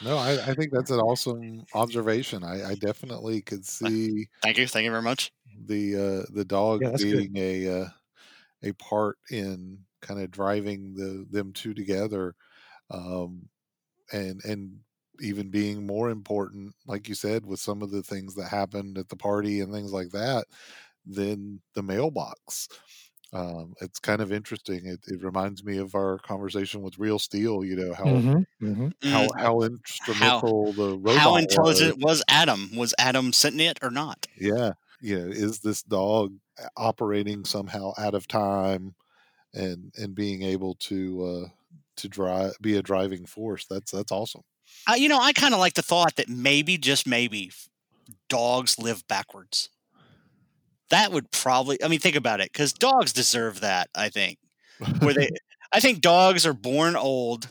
C: No, I, I think that's an awesome observation. I, I definitely could see
A: Thank you, thank you very much.
C: the uh, the dog
E: Yeah, that's good.
C: being a uh, a part in kind of driving the them two together, um, and and even being more important, like you said, with some of the things that happened at the party and things like that, than the mailbox. Um, it's kind of interesting. It, it reminds me of our conversation with Real Steel. You know how
E: Mhm, mhm.
C: how
A: Mm,
C: how instrumental the robot
A: how intelligent was Atom? Was Atom sentient or not?
C: Yeah, you know, is this dog operating somehow out of time and and being able to uh to drive be a driving force? That's that's awesome.
A: Uh, you know, I kind of like the thought that maybe, just maybe, dogs live backwards. That would probably, I mean, think about it, because dogs deserve that. I think where they, I think dogs are born old,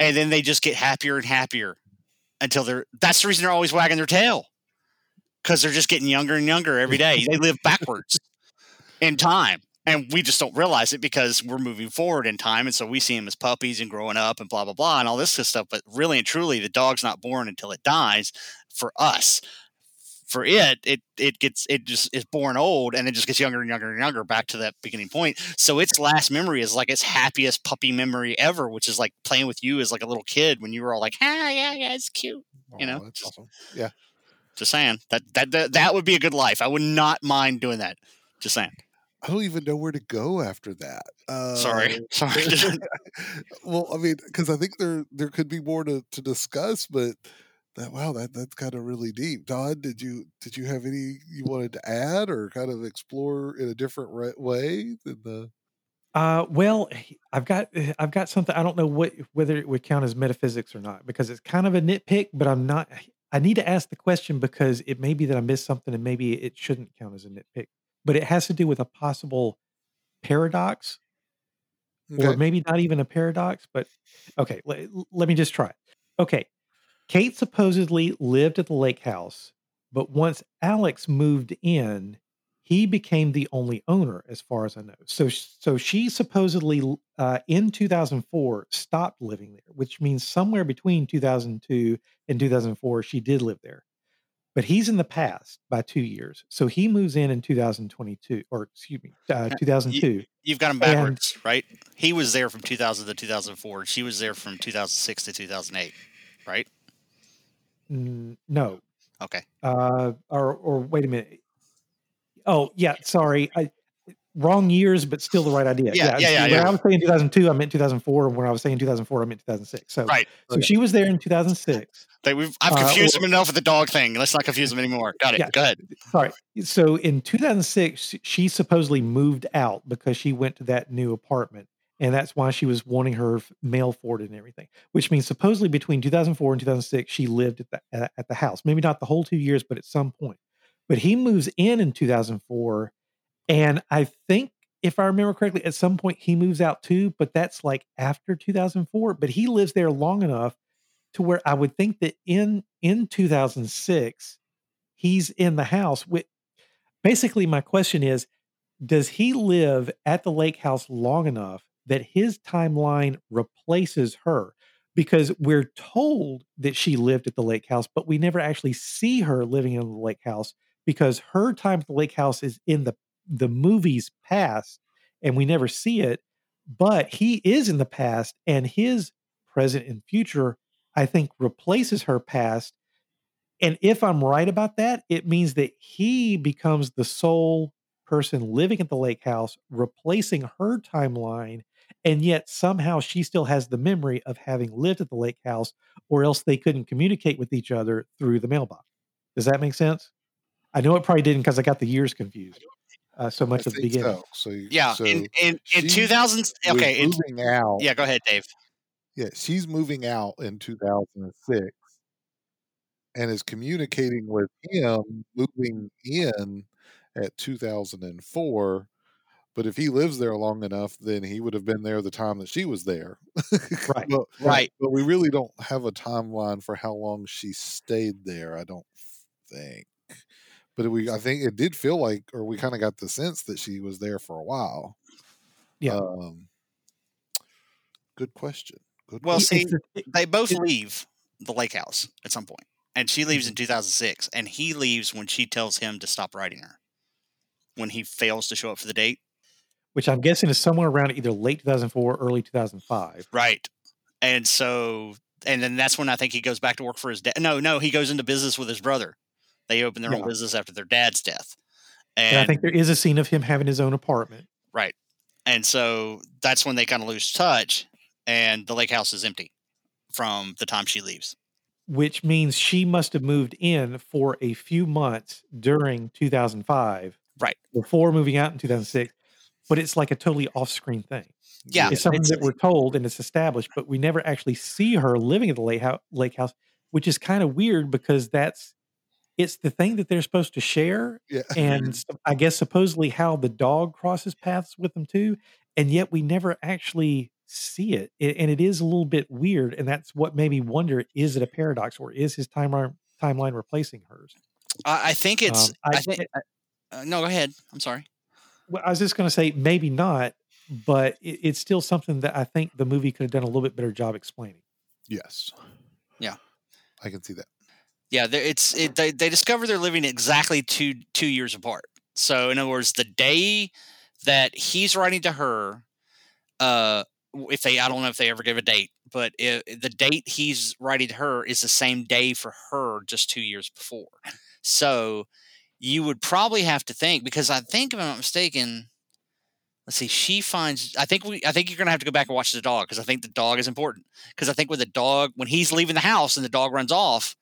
A: and then they just get happier and happier until they're. That's the reason they're always wagging their tail, because they're just getting younger and younger every day. They live backwards in time. And we just don't realize it because we're moving forward in time. And so we see them as puppies and growing up and blah, blah, blah, and all this good stuff. But really and truly, the dog's not born until it dies for us. For it, it it gets it just is born old and it just gets younger and younger and younger back to that beginning point. So its last memory is like its happiest puppy memory ever, which is like playing with you as like a little kid when you were all like, ah, yeah, yeah, it's cute. You know,
C: that's awesome. Yeah.
A: Just saying that that that, that would be a good life. I would not mind doing that. Just saying.
C: I don't even know where to go after that. Uh,
A: Sorry, sorry.
C: well, I mean, because I think there there could be more to, to discuss, but that wow, that that's kind of really deep. Don, did you did you have any you wanted to add or kind of explore in a different re- way than the?
E: Uh, well, I've got I've got something. I don't know what whether it would count as metaphysics or not because it's kind of a nitpick. But I'm not. I need to ask the question because it may be that I missed something and maybe it shouldn't count as a nitpick. But it has to do with a possible paradox, or maybe not even a paradox. But okay, let, let me just try it. Okay, Kate supposedly lived at the lake house, but once Alex moved in, he became the only owner, as far as I know. So, so she supposedly uh, in 2004 stopped living there, which means somewhere between 2002 and 2004 she did live there. But he's in the past by two years, so he moves in in 2022, or excuse me, uh, 2002.
A: You've got him
E: And-
A: backwards, right? He was there from 2000 to 2004. She was there from 2006 to 2008, right?
E: No,
A: Okay.
E: uh, or or wait a minute. Oh yeah, sorry, I wrong years, but still the right idea.
A: Yeah, yeah, yeah,
E: When
A: yeah.
E: I was saying 2002, I meant 2004. When I was saying 2004, I meant 2006. So,
A: Right.
E: so she was there in 2006.
A: They, we've, I've
E: Uh,
A: confused
E: or-
A: him enough with the dog thing. Let's not confuse him anymore. Got it.
E: Yeah.
A: Go ahead.
E: Sorry. So in 2006, she supposedly moved out because she went to that new apartment. And that's why she was wanting her mail forwarded and everything, which means supposedly between 2004 and 2006, she lived at the, at the house. Maybe not the whole two years, but at some point. But he moves in in 2004. And I think, if I remember correctly, at some point he moves out too, but that's like after 2004. But he lives there long enough to where I would think that in in 2006, he's in the house with basically my question is does he live at the lake house long enough that his timeline replaces her because we're told that she lived at the lake house but we never actually see her living in the lake house because her time at the lake house is in the the movie's past and we never see it. But he is in the past, and his present and future, I think, replaces her past. And if I'm right about that, it means that he becomes the sole person living at the lake house, replacing her timeline. And yet somehow she still has the memory of having lived at the lake house, or else they couldn't communicate with each other through the mailbox. Does that make sense? I know it probably didn't because I got the years confused uh, so much
C: I
E: at the beginning.
C: so. So
A: Yeah,
C: so
A: in in, in
C: she's
A: 2000, okay, in,
C: moving out.
A: yeah, go ahead, Dave.
C: Yeah, she's moving out in 2006 and is communicating with him moving in at 2004. But if he lives there long enough, then he would have been there the time that she was there.
E: Right.
C: but,
A: Right.
C: but we really don't have a timeline for how long she stayed there. I don't think. But we, I think it did feel like, or we kind of got the sense that she was there for a while.
E: Yeah.
C: Um, good question. Good
A: Well,
E: It-
A: see,
E: it's the- it-
A: they both leave the lake house at some point, and she leaves
E: Mm-hmm.
A: in 2006, and he leaves when she tells him to stop writing her. When he fails to show up for the date,
E: which I'm guessing is somewhere around either late 2004, early 2005.
A: right? And so, and then that's when I think he goes back to work for his dad. No, no, he goes into business with his brother. They open their
E: Yeah.
A: own business after their dad's death,
E: And, I think there is a scene of him having his own apartment.
A: Right. And so that's when they kind of lose touch and the lake house is empty from the time she leaves.
E: which means she must have moved in for a few months during 2005
A: Right.
E: before moving out in 2006 but it's like a totally off-screen thing
A: Yeah.
E: it's something
A: it's-
E: that we're told and it's established but we never actually see her living at the lake house, lake house which is kind of weird because that's it's the thing that they're supposed to share
C: Yeah.
E: and i guess supposedly how the dog crosses paths with them too and yet we never actually see it and it is a little bit weird and that's what made me wonder is it a paradox or is his timeline timeline replacing hers
A: I, think it's,
E: Um,
A: I,
E: I-
A: think, uh, no, go ahead. I'm sorry.
E: well, i was just going to say maybe not but it, it's still something that i think the movie could have done a little bit better job explaining
C: Yes.
A: Yeah.
C: I can see that.
A: Yeah. It's, it, they, they discover they're living exactly two, two years apart. So in other words, the day that he's writing to her, uh, if they, I don't know if they ever give a date, but i the date he's writing to her is the same day for her just two years before. So you would probably have to think because I think if I'm not mistaken, let's see, she finds. I think we. I think you're gonna have to go back and watch the dog because I think the dog is important. Because I think with the dog, when he's leaving the house and the dog runs off,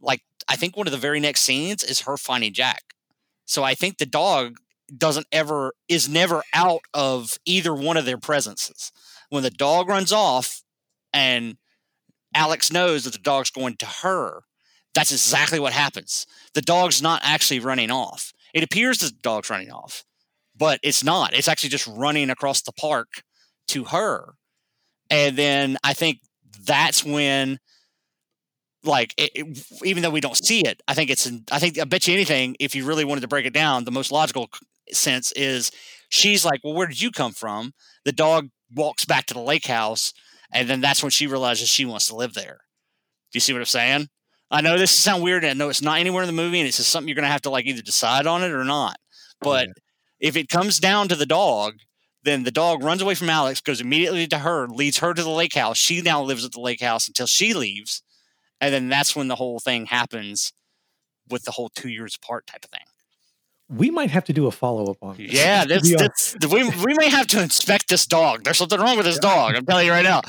A: like I think one of the very next scenes is her finding Jack. So I think the dog doesn't ever is never out of either one of their presences. When the dog runs off and Alex knows that the dog's going to her, that's exactly what happens. The dog's not actually running off. It appears the dog's running off, but it's not. It's actually just running across the park to her. And then I think that's when like it, it- even though we don't see it, I think it's in, I think I bet you anything if you really wanted to break it down, the most logical sense is she's like, "Well, where did you come from?" The dog walks back to the lake house, and then that's when she realizes she wants to live there. Do you see what I'm saying? I know this sounds weird, and I know it's not anywhere in the movie, and it's just something you're gonna have to like either decide on it or not. But if it comes down to the dog, then the dog runs away from Alex, goes immediately to her, leads her to the lake house. She now lives at the lake house until she leaves. And then that's when the whole thing happens with the whole two years apart type of thing.
E: We might have to do a follow-up on this.
A: Yeah,
E: be honest.
A: we, we may have to inspect this dog. There's something wrong with this dog. I'm telling you right now.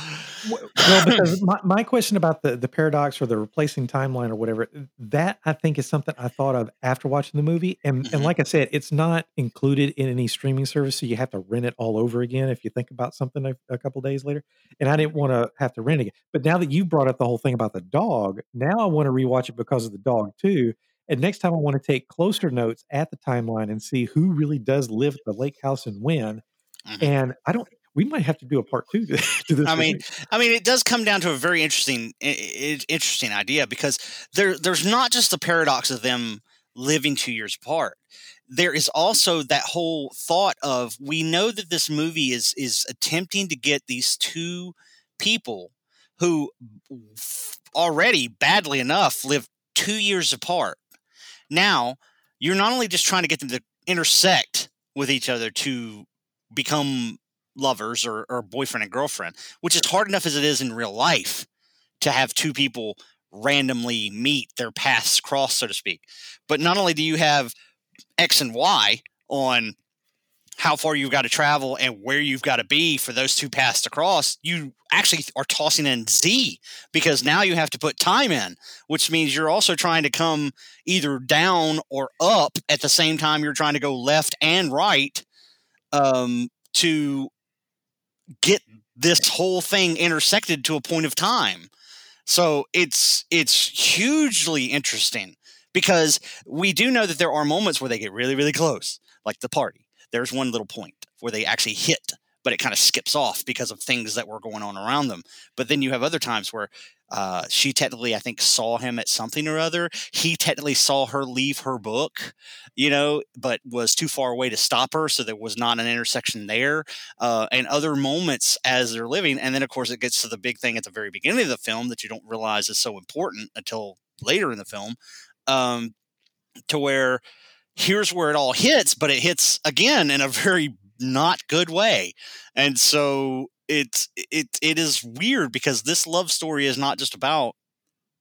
E: well, because my, my question about the, the paradox or the replacing timeline or whatever, that I think is something I thought of after watching the movie. And
A: Mhm.
E: and like I said, it's not included in any streaming service, so you have to rent it all over again if you think about something a, a couple days later. And I didn't want to have to rent it again. But now that you brought up the whole thing about the dog, now I want to rewatch it because of the dog too. And next time I want to take closer notes at the timeline and see who really does live at the lake house and when.
A: Mhm.
E: And I don't. We might have to do a part two to, to this.
A: I mean,
E: me.
A: I mean, it does come down to a very interesting, interesting idea because there, there's not just the paradox of them living two years apart. There is also that whole thought of we know that this movie is is attempting to get these two people who already badly enough live two years apart. Now you're not only just trying to get them to intersect with each other to become lovers or, or boyfriend and girlfriend, which is hard enough as it is in real life to have two people randomly meet, their paths cross, so to speak. But not only do you have X and Y on how far you've got to travel and where you've got to be for those two paths to cross, you actually are tossing in Z because now you have to put time in, which means you're also trying to come either down or up at the same time you're trying to go left and right um, to get this whole thing intersected to a point of time. So it's it's hugely interesting because we do know that there are moments where they get really really close, like the party there's one little point where they actually hit, but it kind of skips off because of things that were going on around them. But then you have other times where uh, she technically, I think, saw him at something or other. He technically saw her leave her book, you know, but was too far away to stop her. So there was not an intersection there. Uh, and other moments as they're living. And then, of course, it gets to the big thing at the very beginning of the film that you don't realize is so important until later in the film. Um, to where here's where it all hits, but it hits again in a very not good way. And so it's it it is weird because this love story is not just about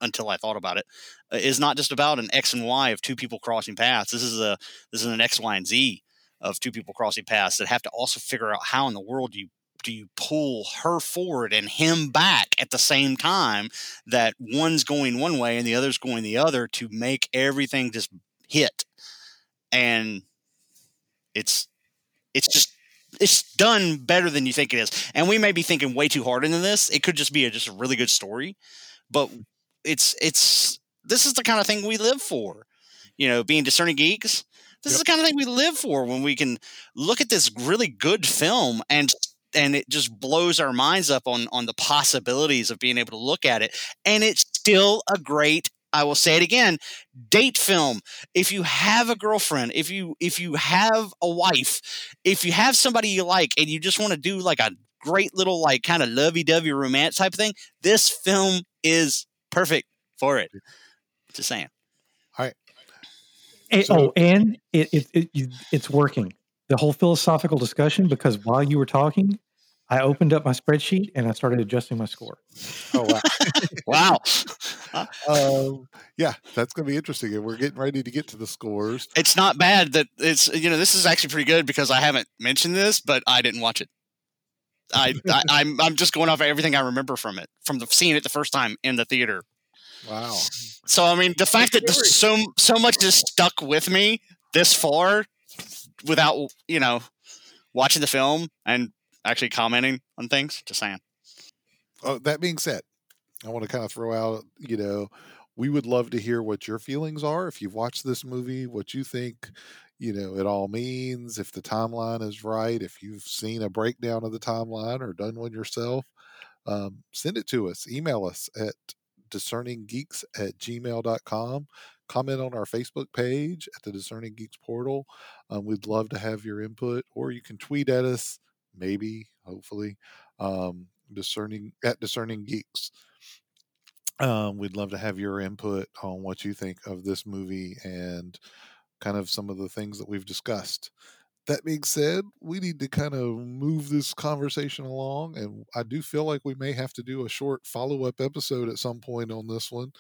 A: until I thought about it uh, not just about an X and Y of two people crossing paths. This is a this is an X, Y, and Z of two people crossing paths that have to also figure out how in the world do you do you pull her forward and him back at the same time that one's going one way and the other's going the other to make everything just hit and it's it's just it's done better than you think it is. And we may be thinking way too hard into this. It could just be a, just a really good story, but it's it's this is the kind of thing we live for. You know, being discerning geeks. This yep. is the kind of thing we live for when we can look at this really good film and and it just blows our minds up on on the possibilities of being able to look at it and it's still a great I will say it again, date film. If you have a girlfriend, if you if you have a wife, if you have somebody you like and you just want to do like a great little like kind of lovey-dovey romance type thing, this film is perfect for it. Just saying.
C: All right.
E: And, so, oh, and it, it, it it's working. The whole philosophical discussion because while you were talking, I opened up my spreadsheet and I started adjusting my score.
C: Oh wow!
A: wow.
C: Um, yeah, that's going to be interesting, and we're getting ready to get to the scores.
A: It's not bad that it's you know this is actually pretty good because I haven't mentioned this, but I didn't watch it. I, I I'm I'm just going off of everything I remember from it from the seeing it the first time in the theater.
C: Wow.
A: So I mean, the fact that so so much is stuck with me this far without you know watching the film and actually commenting on things. Just saying.
C: Oh, that being said, I want to kind of throw out, you know, we would love to hear what your feelings are if you've watched this movie, what you think, you know, it all means, if the timeline is right, if you've seen a breakdown of the timeline or done one yourself. Um, send it to us. Email us at discerninggeeks at gmail.com. Comment on our Facebook page at the Discerning Geeks portal. Um, we'd love to have your input, or you can tweet at us maybe, hopefully, um, discerning at discerning geeks. Um, we'd love to have your input on what you think of this movie and kind of some of the things that we've discussed. That being said, we need to kind of move this conversation along, and I do feel like we may have to do a short follow-up episode at some point on this one.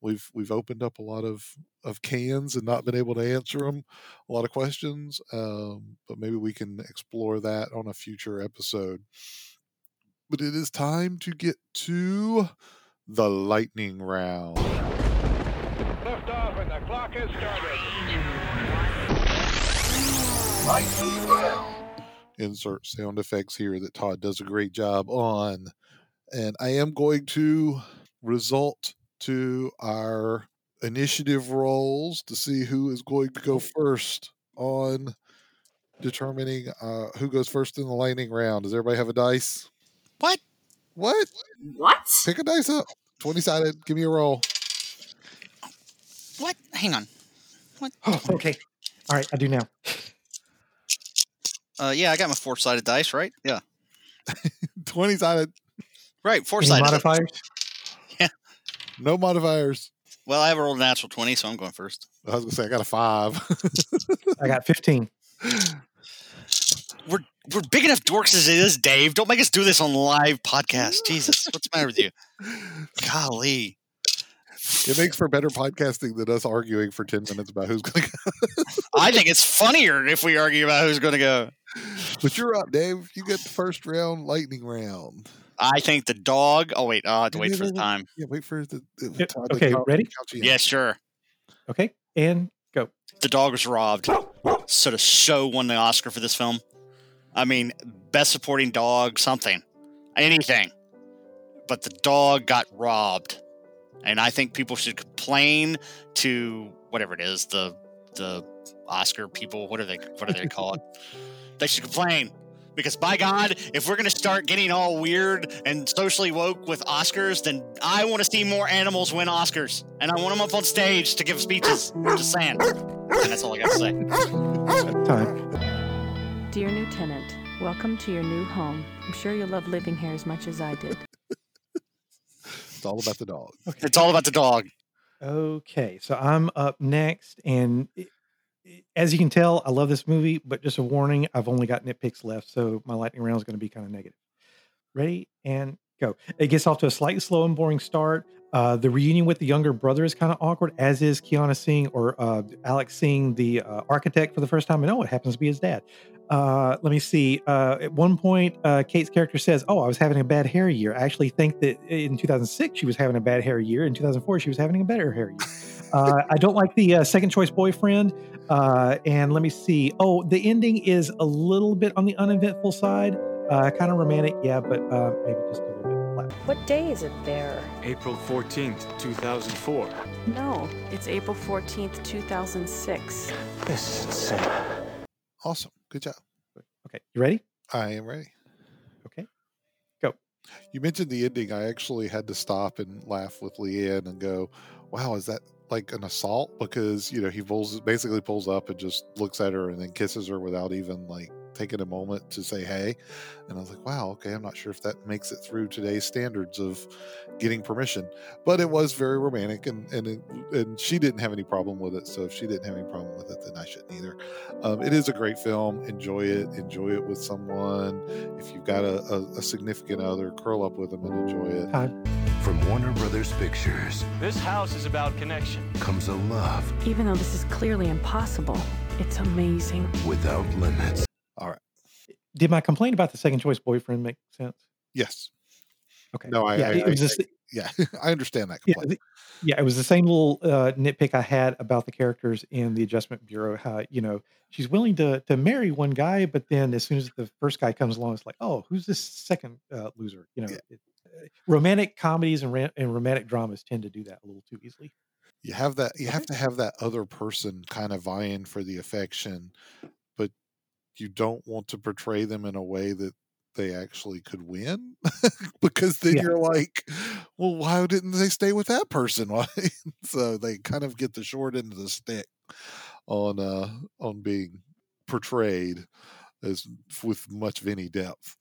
C: We've we've opened up a lot of of cans and not been able to answer them, a lot of questions, um, but maybe we can explore that on a future episode. But it is time to get to the lightning round.
B: Lift off and the clock has started.
C: Insert sound effects here that Todd does a great job on. And I am going to result to our initiative rolls to see who is going to go first on determining uh, who goes first in the lightning round. Does everybody have a dice?
A: What?
C: What?
G: What?
C: Pick a dice up. 20 sided. Give me a roll.
A: What? Hang on.
E: What? Oh, okay. All right, I do now.
A: Uh, yeah, I got my four sided dice, right? Yeah.
C: 20 sided.
A: Right, four
E: Any
A: sided.
E: modifiers?
A: Yeah.
C: No modifiers.
A: Well, I have a rolled a natural 20, so I'm going first.
C: I was going to say, I got a five.
E: I got 15.
A: We're We're big enough dorks as it is, Dave. Don't make us do this on live podcast. Jesus, what's the matter with you? Golly.
C: It makes for better podcasting than us arguing for 10 minutes about who's going to go.
A: I think it's funnier if we argue about who's going to go.
C: But you're up, Dave. You get the first round, lightning round.
A: I think the dog. Oh wait, I'll have to wait for the time.
C: Yeah, wait for the, the
E: Yeah,
C: time to
E: okay,
C: count-
E: ready?
C: count.
A: Yeah, sure.
E: Okay, and go.
A: The dog was robbed. So the show won the Oscar for this film. I mean, best supporting dog, something, anything. But the dog got robbed, and I think people should complain to whatever it is the the Oscar people. What are they? What do they call it? They should complain because by God, if we're gonna start getting all weird and socially woke with Oscars, then I want to see more animals win Oscars, and I want them up on stage to give speeches. Just saying. And that's all I got to say.
E: Time.
G: Dear new tenant, welcome to your new home. I'm sure you'll love living here as much as I did.
C: It's all about the dog.
A: It's all about the dog.
E: Okay, so I'm up next, and i- i- as you can tell, I love this movie. But just a warning: I've only got nitpicks left, so my lightning round is going to be kind of negative. Ready and go. It gets off to a slightly slow and boring start. Uh, the reunion with the younger brother is kind of awkward, as is Keanu seeing or uh, Alex seeing the uh, architect for the first time, and oh, it happens to be his dad. Uh, let me see. Uh, at one point, uh, Kate's character says, "Oh, I was having a bad hair year." I actually think that in 2006 she was having a bad hair year. In 2004 she was having a better hair year. I don't like the second choice boyfriend. Uh, and let me see. Oh, the ending is a little bit on the uneventful side. Uh, kind of romantic, yeah, but uh, maybe just a little bit flat.
G: What day is it there?
I: April 14th, 2004.
G: No, it's April 14th, 2006.
I: This is insane.
C: Awesome. Good job.
E: Okay, you ready?
C: I am ready.
E: Okay, go.
C: You mentioned the ending. I actually had to stop and laugh with Leanne and go, "Wow, is that like an assault?" Because you know he pulls basically pulls up and just looks at her and then kisses her without even like taking a moment to say hey. And I was like, "Wow, okay, I'm not sure if that makes it through today's standards of getting permission." But it was very romantic, and and it, and she didn't have any problem with it. So if she didn't have any problem with it, then I shouldn't either. Um, it is a great film. Enjoy it. Enjoy it with someone. If you've got a, a, a significant other, curl up with them and enjoy it.
E: Time.
H: From Warner Brothers Pictures
I: This house is about connection.
H: comes a love
G: Even though this is clearly impossible, it's amazing.
H: without limits. All right.
E: Did my complaint about the second choice boyfriend make sense?
C: Yes.
E: Okay.
C: No, I-
E: yeah,
C: I-
E: it was
C: I-
E: just,
C: Yeah, I understand that
E: yeah,
C: complaint.
E: the- yeah, it was the same little uh, nitpick I had about the characters in the Adjustment Bureau. How you know she's willing to to marry one guy, but then as soon as the first guy comes along, it's like, oh, who's this second uh, loser? You know,
C: Yeah.
E: it, romantic comedies and, ran- and romantic dramas tend to do that a little too easily.
C: You have that. You have to have that other person kind of vying for the affection, but you don't want to portray them in a way that they actually could win, because then
E: Yeah.
C: you're like, well, why didn't they stay with that person? Why? so they kind of get the short end of the stick on uh on being portrayed as with much of any depth,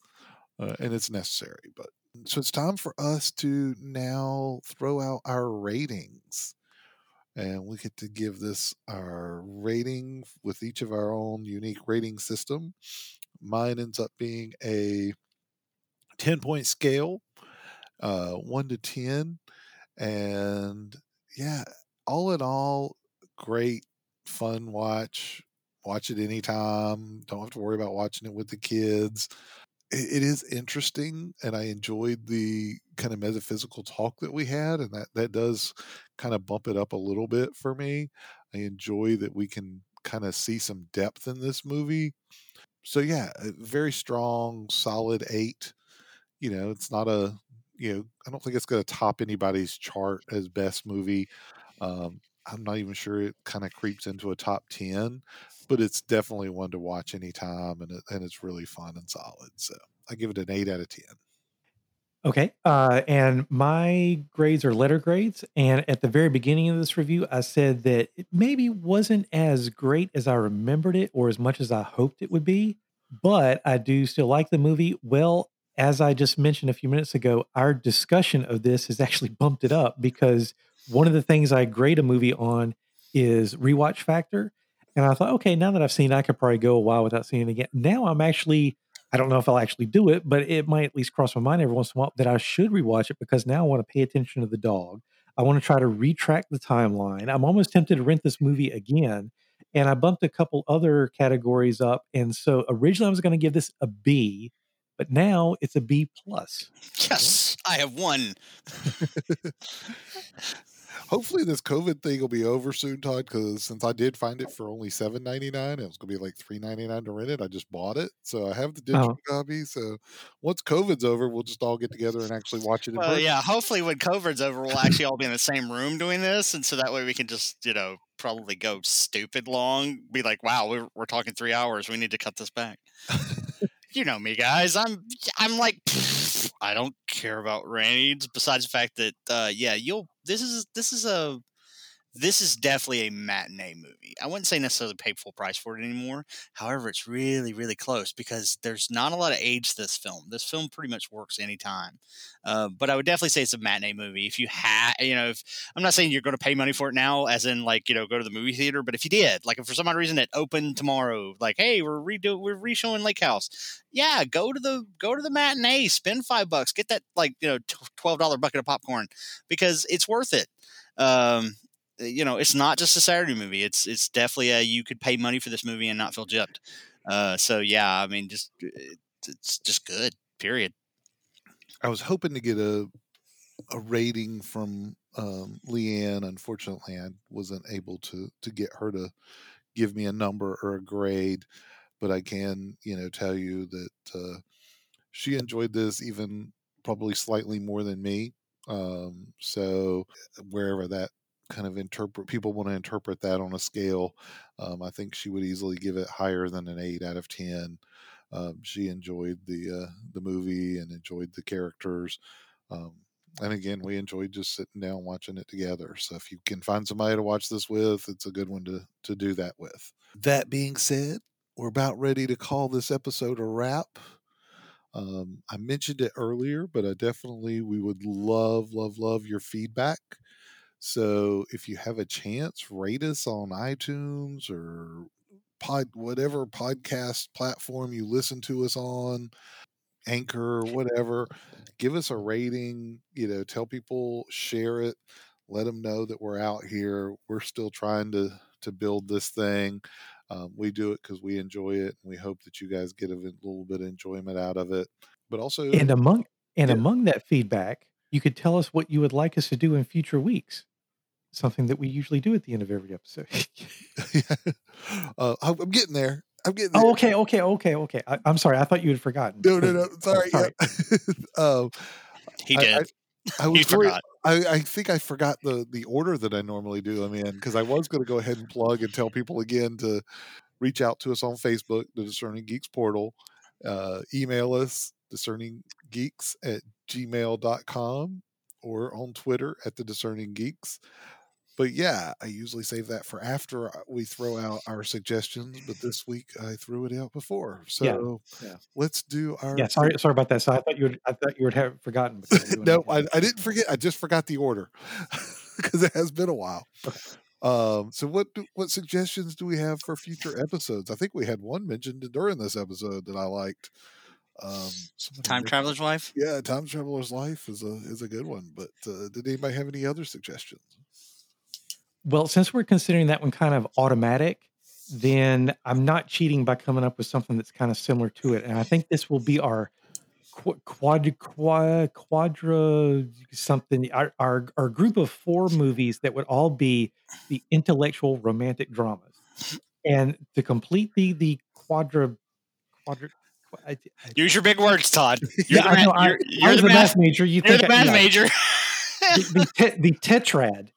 C: uh, and it's necessary. But so it's time for us to now throw out our ratings and we get to give this our rating with each of our own unique rating system. Mine ends up being a 10 point scale, uh, 1 to 10. And yeah, all in all, great, fun watch. Watch it anytime. Don't have to worry about watching it with the kids. It, is interesting, and I enjoyed the kind of metaphysical talk that we had, and that that does kind of bump it up a little bit for me. I enjoy that we can kind of see some depth in this movie. So yeah, very strong, solid eight. You know, it's not a you know, I don't think it's going to top anybody's chart as best movie. Um, I'm not even sure it kind of creeps into a top ten, but it's definitely one to watch anytime, and it, and it's really fun and solid. So I give it an eight out of ten.
E: Okay. Uh, and my grades are letter grades. And at the very beginning of this review, I said that it maybe wasn't as great as I remembered it or as much as I hoped it would be, but I do still like the movie. Well, as I just mentioned a few minutes ago, our discussion of this has actually bumped it up because one of the things I grade a movie on is rewatch factor. And I thought, okay, now that I've seen it, I could probably go a while without seeing it again. Now I'm actually I don't know if I'll actually do it, but it might at least cross my mind every once in a while that I should rewatch it because now I want to pay attention to the dog. I want to try to retrack the timeline. I'm almost tempted to rent this movie again. And I bumped a couple other categories up. And so originally I was going to give this a B, but now it's a B plus.
A: Yes, I have won.
C: Hopefully, this COVID thing will be over soon, Todd. Because since I did find it for only seven ninety nine, it was going to be like three ninety nine to rent it. I just bought it, so I have the digital
E: Oh.
C: copy. So once COVID's over, we'll just all get together and actually watch it. In
A: Well, yeah. Hopefully, when COVID's over, we'll actually all be in the same room doing this, and so that way we can just, you know, probably go stupid long. Be like, wow, we're we're talking three hours. We need to cut this back. you know me, guys. I'm I'm like, I don't care about ratings. Besides the fact that, uh, yeah, you'll. This is this is a this is definitely a matinee movie. I wouldn't say necessarily pay full price for it anymore. However, it's really, really close because there's not a lot of age to this film. This film pretty much works anytime. Uh, but I would definitely say it's a matinee movie. If you had, you know, if I'm not saying you're going to pay money for it now, as in like you know go to the movie theater, but if you did, like if for some odd reason it opened tomorrow, like hey, we're redo we're reshowing Lake House, yeah, go to the go to the matinee, spend five bucks, get that like you know twelve dollar bucket of popcorn because it's worth it. Um, you know, it's not just a Saturday movie. It's it's definitely a you could pay money for this movie and not feel gypped. Uh, so yeah, I mean, just it's just good. Period.
C: I was hoping to get a a rating from um, Leanne. Unfortunately, I wasn't able to to get her to give me a number or a grade, but I can, you know, tell you that uh, she enjoyed this even probably slightly more than me. Um, so wherever that kind of interpret people want to interpret that on a scale, um, I think she would easily give it higher than an eight out of ten. Um, she enjoyed the uh, the movie and enjoyed the characters. Um, and again, we enjoyed just sitting down watching it together. So if you can find somebody to watch this with, it's a good one to to do that with. That being said, we're about ready to call this episode a wrap. Um, I mentioned it earlier, but I definitely we would love, love, love your feedback. So if you have a chance, rate us on iTunes or pod whatever podcast platform you listen to us on, Anchor, whatever. Give us a rating. You know, tell people, share it, let them know that we're out here. We're still trying to to build this thing. Um, we do it because we enjoy it, and we hope that you guys get a little bit of enjoyment out of it. But also,
E: And among and
C: Yeah.
E: among that feedback, you could tell us what you would like us to do in future weeks. Something that we usually do at the end of every episode.
C: uh, I'm I'm getting there. I'm getting there.
E: oh, okay, okay, okay, okay. I, I'm sorry. I thought you had forgotten.
C: No, no, no. Sorry.
E: sorry.
C: Yeah. um,
A: He
C: I-
A: did.
C: I was
A: he
C: worried-
A: forgot.
C: I, I think I forgot the the order that I normally do them in because I was going to go ahead and plug and tell people again to reach out to us on Facebook, the Discerning Geeks portal, uh, email us discerninggeeks at gmail.com or on Twitter at the Discerning Geeks. But yeah, I usually save that for after uh, we throw out our suggestions. But this week I threw it out before, so
E: yeah.
C: let's do our
E: Yeah, sorry, sorry about that. So I thought you would. I thought you would have forgotten. because we're doing
C: no, I. I didn't forget. I just forgot the order because it has been a while. Um, so what do, what suggestions do we have for future episodes? I think we had one mentioned during this episode that I liked. Um,
A: Time Traveler's Wife.
C: Yeah, Time Traveler's Life is a is a good one. But uh, did anybody have any other suggestions?
E: Well, since we're considering that one kind of automatic, then I'm not cheating by coming up with something that's kind of similar to it. And I think this will be our qu- quad, quad quadra something our, our our group of four movies that would all be the intellectual romantic dramas. And to complete the the quadra quadra I, I,
A: Use your big words, Todd. You're
E: yeah,
A: the,
E: I know.
A: You're,
E: I
A: you're the
E: a
A: math.
E: math major. You
A: You're
E: think
A: the
E: I-
A: math
E: yeah.
A: major.
E: the, the, te- the tetrad.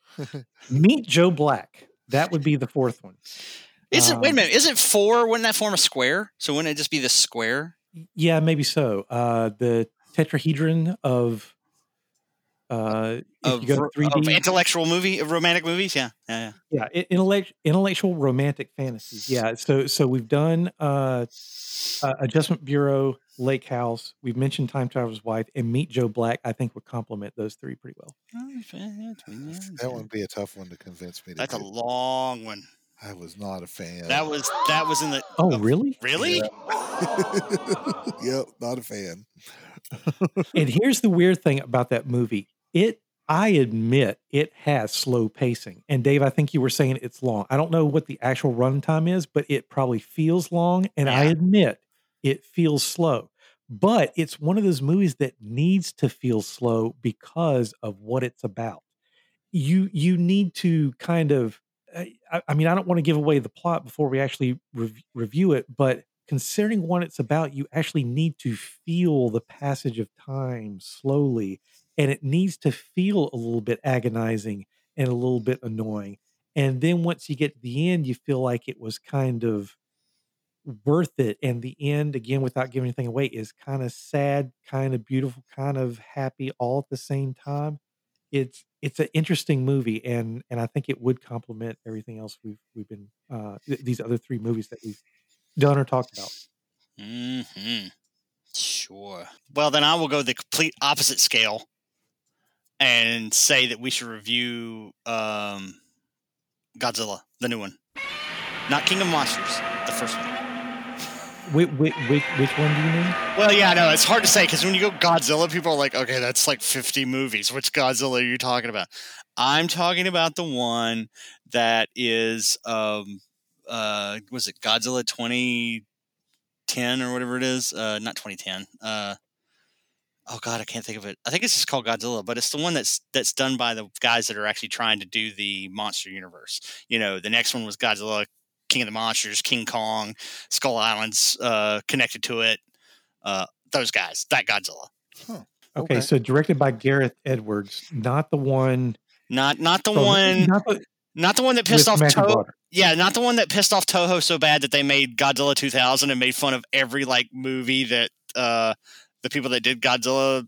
E: Meet Joe Black. That would be the fourth one.
A: Is it? Wait a
E: Um,
A: minute. Is it four? Wouldn't that form a square? So wouldn't it just be the square?
E: Yeah, maybe so. Uh, the tetrahedron of uh,
A: Of,
E: you go to 3D,
A: of intellectual movie, of romantic movies? Yeah, yeah, yeah.
E: yeah, i- intellect, intellectual romantic fantasies. Yeah, so so we've done uh, uh, Adjustment Bureau, Lake House. We've mentioned Time Traveler's Wife, and Meet Joe Black. I think would complement those three pretty well.
C: That would be a tough one to convince me. To
A: That's a long one.
C: I was not a fan.
A: That was that was in the
E: Oh, really?
A: really.
C: yep, not a fan.
E: And here's the weird thing about that movie. It I admit it has slow pacing. And Dave, I think you were saying it's long. I don't know what the actual runtime is, but it probably feels long. And I admit it feels slow. But it's one of those movies that needs to feel slow because of what it's about. You you need to kind of I, I- mean, I don't want to give away the plot before we actually rev- review it, but considering what it's about, you actually need to feel the passage of time slowly, and it needs to feel a little bit agonizing and a little bit annoying. And then once you get to the end, you feel like it was kind of worth it. And the end, again, without giving anything away, is kind of sad, kind of beautiful, kind of happy all at the same time. It's it's an interesting movie, and and I think it would complement everything else we've we've been uh, th- these other three movies that we've done or talked about.
A: hmm Sure. Well, then I will go the complete opposite scale and say that we should review um, Godzilla, the new one, not King of Monsters, the first one.
E: Which, which, which, which one do you mean?
A: Well, yeah, no, it's hard to say because when you go Godzilla, people are like, okay, that's like 50 movies. Which Godzilla are you talking about? I'm talking about the one that is, um, uh, was it Godzilla 2010 or whatever it is? Uh, not 2010. Uh, oh God, I can't think of it. I think it's just called Godzilla, but it's the one that's that's done by the guys that are actually trying to do the monster universe. You know, the next one was Godzilla, King of the Monsters, King Kong, Skull Island's uh, connected to it. Uh, those guys, that Godzilla,
E: Okay,
C: Okay.
E: so directed by Gareth Edwards, not the one.
A: not not the
E: from-
A: one,
E: not the,
A: not the one that pissed off Toho. Yeah, not the one that pissed off Toho so bad that they made Godzilla 2000 and made fun of every like movie that uh, the people that did Godzilla,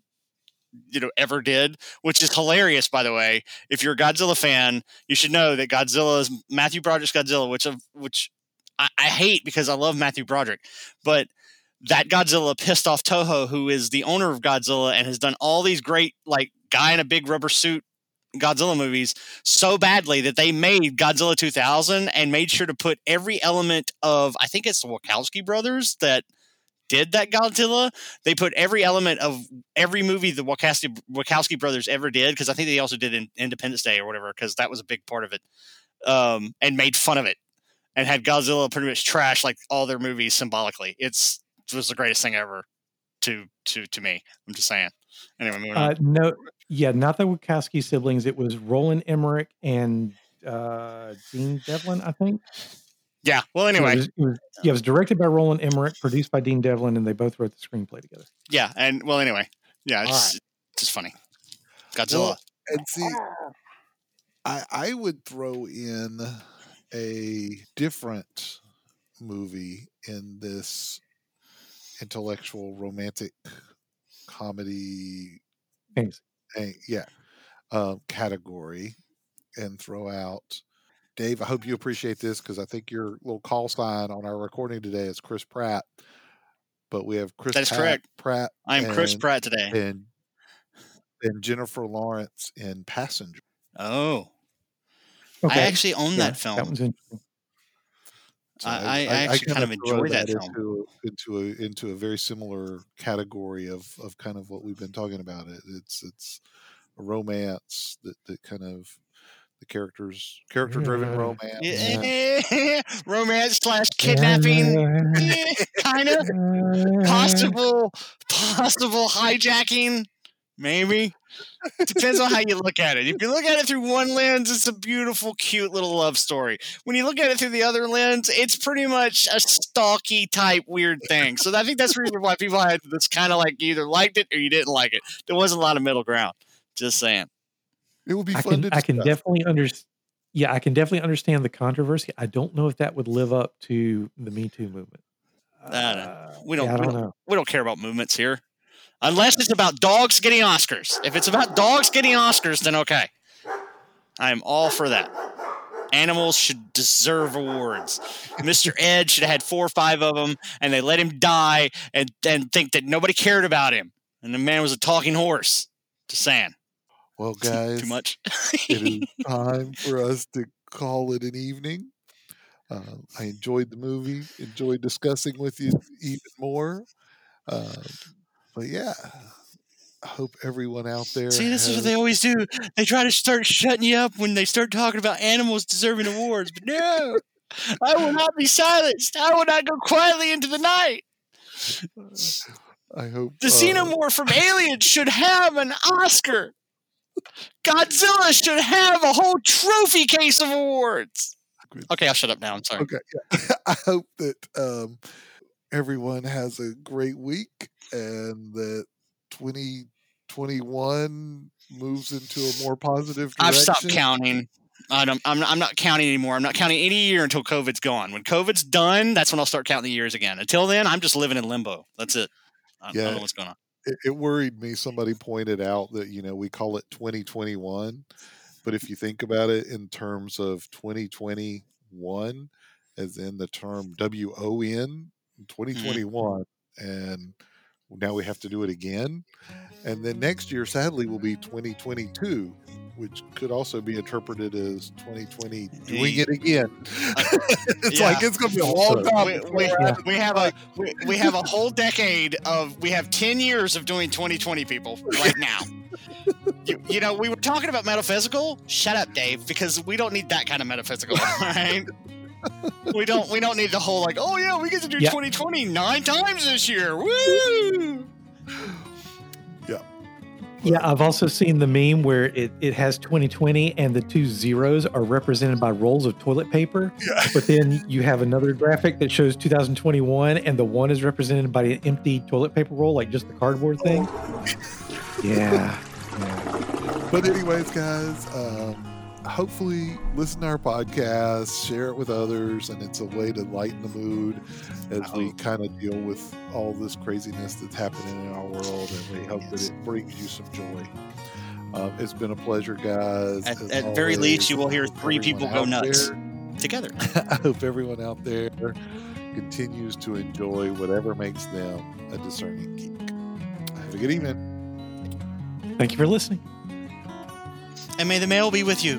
A: you know, ever did, which is hilarious. By the way, if you're a Godzilla fan, you should know that Godzilla is Matthew Broderick's Godzilla, which of which I, I hate because I love Matthew Broderick, but that Godzilla pissed off Toho, who is the owner of Godzilla and has done all these great like guy in a big rubber suit Godzilla movies so badly that they made Godzilla 2000 and made sure to put every element of I think it's the Wachowski brothers that did that Godzilla. They put every element of every movie the Wachowski, Wachowski brothers ever did because I think they also did in Independence Day or whatever because that was a big part of it, um, and made fun of it and had Godzilla pretty much trash like all their movies symbolically. It's it was the greatest thing ever to to to me. I'm just saying. Anyway.
E: Uh, no, yeah, not the Wachowski siblings. It was Roland Emmerich and uh, Dean Devlin, I think.
A: Yeah. Well,
E: So
A: anyway,
E: it was, it was- yeah, it was directed by Roland Emmerich, produced by Dean Devlin, and they both wrote the screenplay together.
A: yeah, and well, anyway, yeah. It's
C: Alright.
A: it's just funny. Godzilla.
C: Well, and see, I I would throw in a different movie in this intellectual romantic comedy
E: Thanks.
C: yeah um, category and throw out Dave. I hope you appreciate this because I think your little call sign on our recording today is Chris Pratt, but we have Chris Pratt.
A: That is
C: Pat-
A: correct.
C: Pratt
A: I am Chris Pratt today.
C: and and Jennifer Lawrence in Passenger.
A: Oh,
E: Okay.
A: I actually own
E: yeah,
A: that film.
E: That one's interesting.
A: I- I actually kind
C: kinda
A: of
C: throw
A: enjoy that film.
C: into into a into a very similar category of of kind of what we've been talking about. It it's it's a romance that that kind of the characters character driven
E: Yeah.
C: romance.
A: Yeah. romance slash kidnapping, kind of possible possible hijacking, maybe. Depends on how you look at it. If you look at it through one lens, it's a beautiful, cute little love story. When you look at it through the other lens, it's pretty much a stalky type weird thing. So I think that's the reason why people had this kind of like either liked it or you didn't like it. There wasn't a lot of middle ground. Just saying.
C: It would be
E: I
C: fun
E: can,
C: to
E: I can definitely understand. Yeah, I can definitely understand the controversy. I don't know if that would live up to the Me Too movement.
A: I don't know.
E: Uh,
A: We don't-
E: yeah, I
A: we
E: don't
A: don't-
E: know.
A: we don't care about movements here. Unless it's about dogs getting Oscars. If it's about dogs getting Oscars, then okay. I'm all for that. Animals should deserve awards. Mr. Ed should have had four or five of them, and they let him die and then think that nobody cared about him. And the man was a talking horse. Just saying.
C: Well, guys,
A: Too much.
C: it is time for us to call it an evening. Uh, I enjoyed the movie. Enjoyed discussing with you even more. Uh, but yeah, I hope everyone out there.
A: See, this is what they always do. They try to start shutting you up when they start talking about animals deserving awards. But no, I will not be silenced. I will not go quietly into the night.
C: I hope
A: The
C: uh,
A: xenomorph from Aliens should have an Oscar. Godzilla should have a whole trophy case of awards.
C: Good.
A: Okay, I'll shut up now. I'm sorry.
C: Okay, yeah. I hope that um, everyone has a great week and that 2021 moves into a more positive direction.
A: I've stopped counting. I don't, I'm, I'm not counting anymore. I'm not counting any year until COVID's gone. When COVID's done, that's when I'll start counting the years again. Until then, I'm just living in limbo. That's it. I, I don't know what's going on.
C: It, it worried me. Somebody pointed out that, you know, we call it 2021, but if you think about it in terms of 2021, as in the term W O N, 2021, mm-hmm. and now we have to do it again. And then next year, mm-hmm. sadly, will be 2022, which could also be interpreted as 2020 doing
A: Ye-
C: it again. Uh, it's
A: yeah.
C: like it's going to be a long time.
A: We, we,
C: it happens.
A: we have a we, we have a whole decade of we have 10 years of doing 2020 people right now you, you know we were talking about metaphysical shut up dave because we don't need that kind of metaphysical right we don't we don't need the whole like oh yeah we get to do
E: Yeah.
A: 2020 nine times this year Woo!
E: Yeah, I've also seen the meme where it, it has 2020 and the two zeros are represented by rolls of toilet paper. Yeah. But then you have another graphic that shows 2021 and the one is represented by an empty toilet paper roll, like just the cardboard thing. Yeah.
C: But anyways, guys, um, hopefully listen to our podcast, share it with others, and it's a way to lighten the mood as we kind of deal with all this craziness that's happening in our world, and we hope that it brings you some joy. Um, it's been a pleasure, guys.
A: at,
C: as
A: at very least you will hear three people go nuts
C: there-
A: together
C: I hope everyone out there continues to enjoy whatever makes them a discerning geek. Have a good evening.
E: Thank you for listening.
A: and may the mail be with you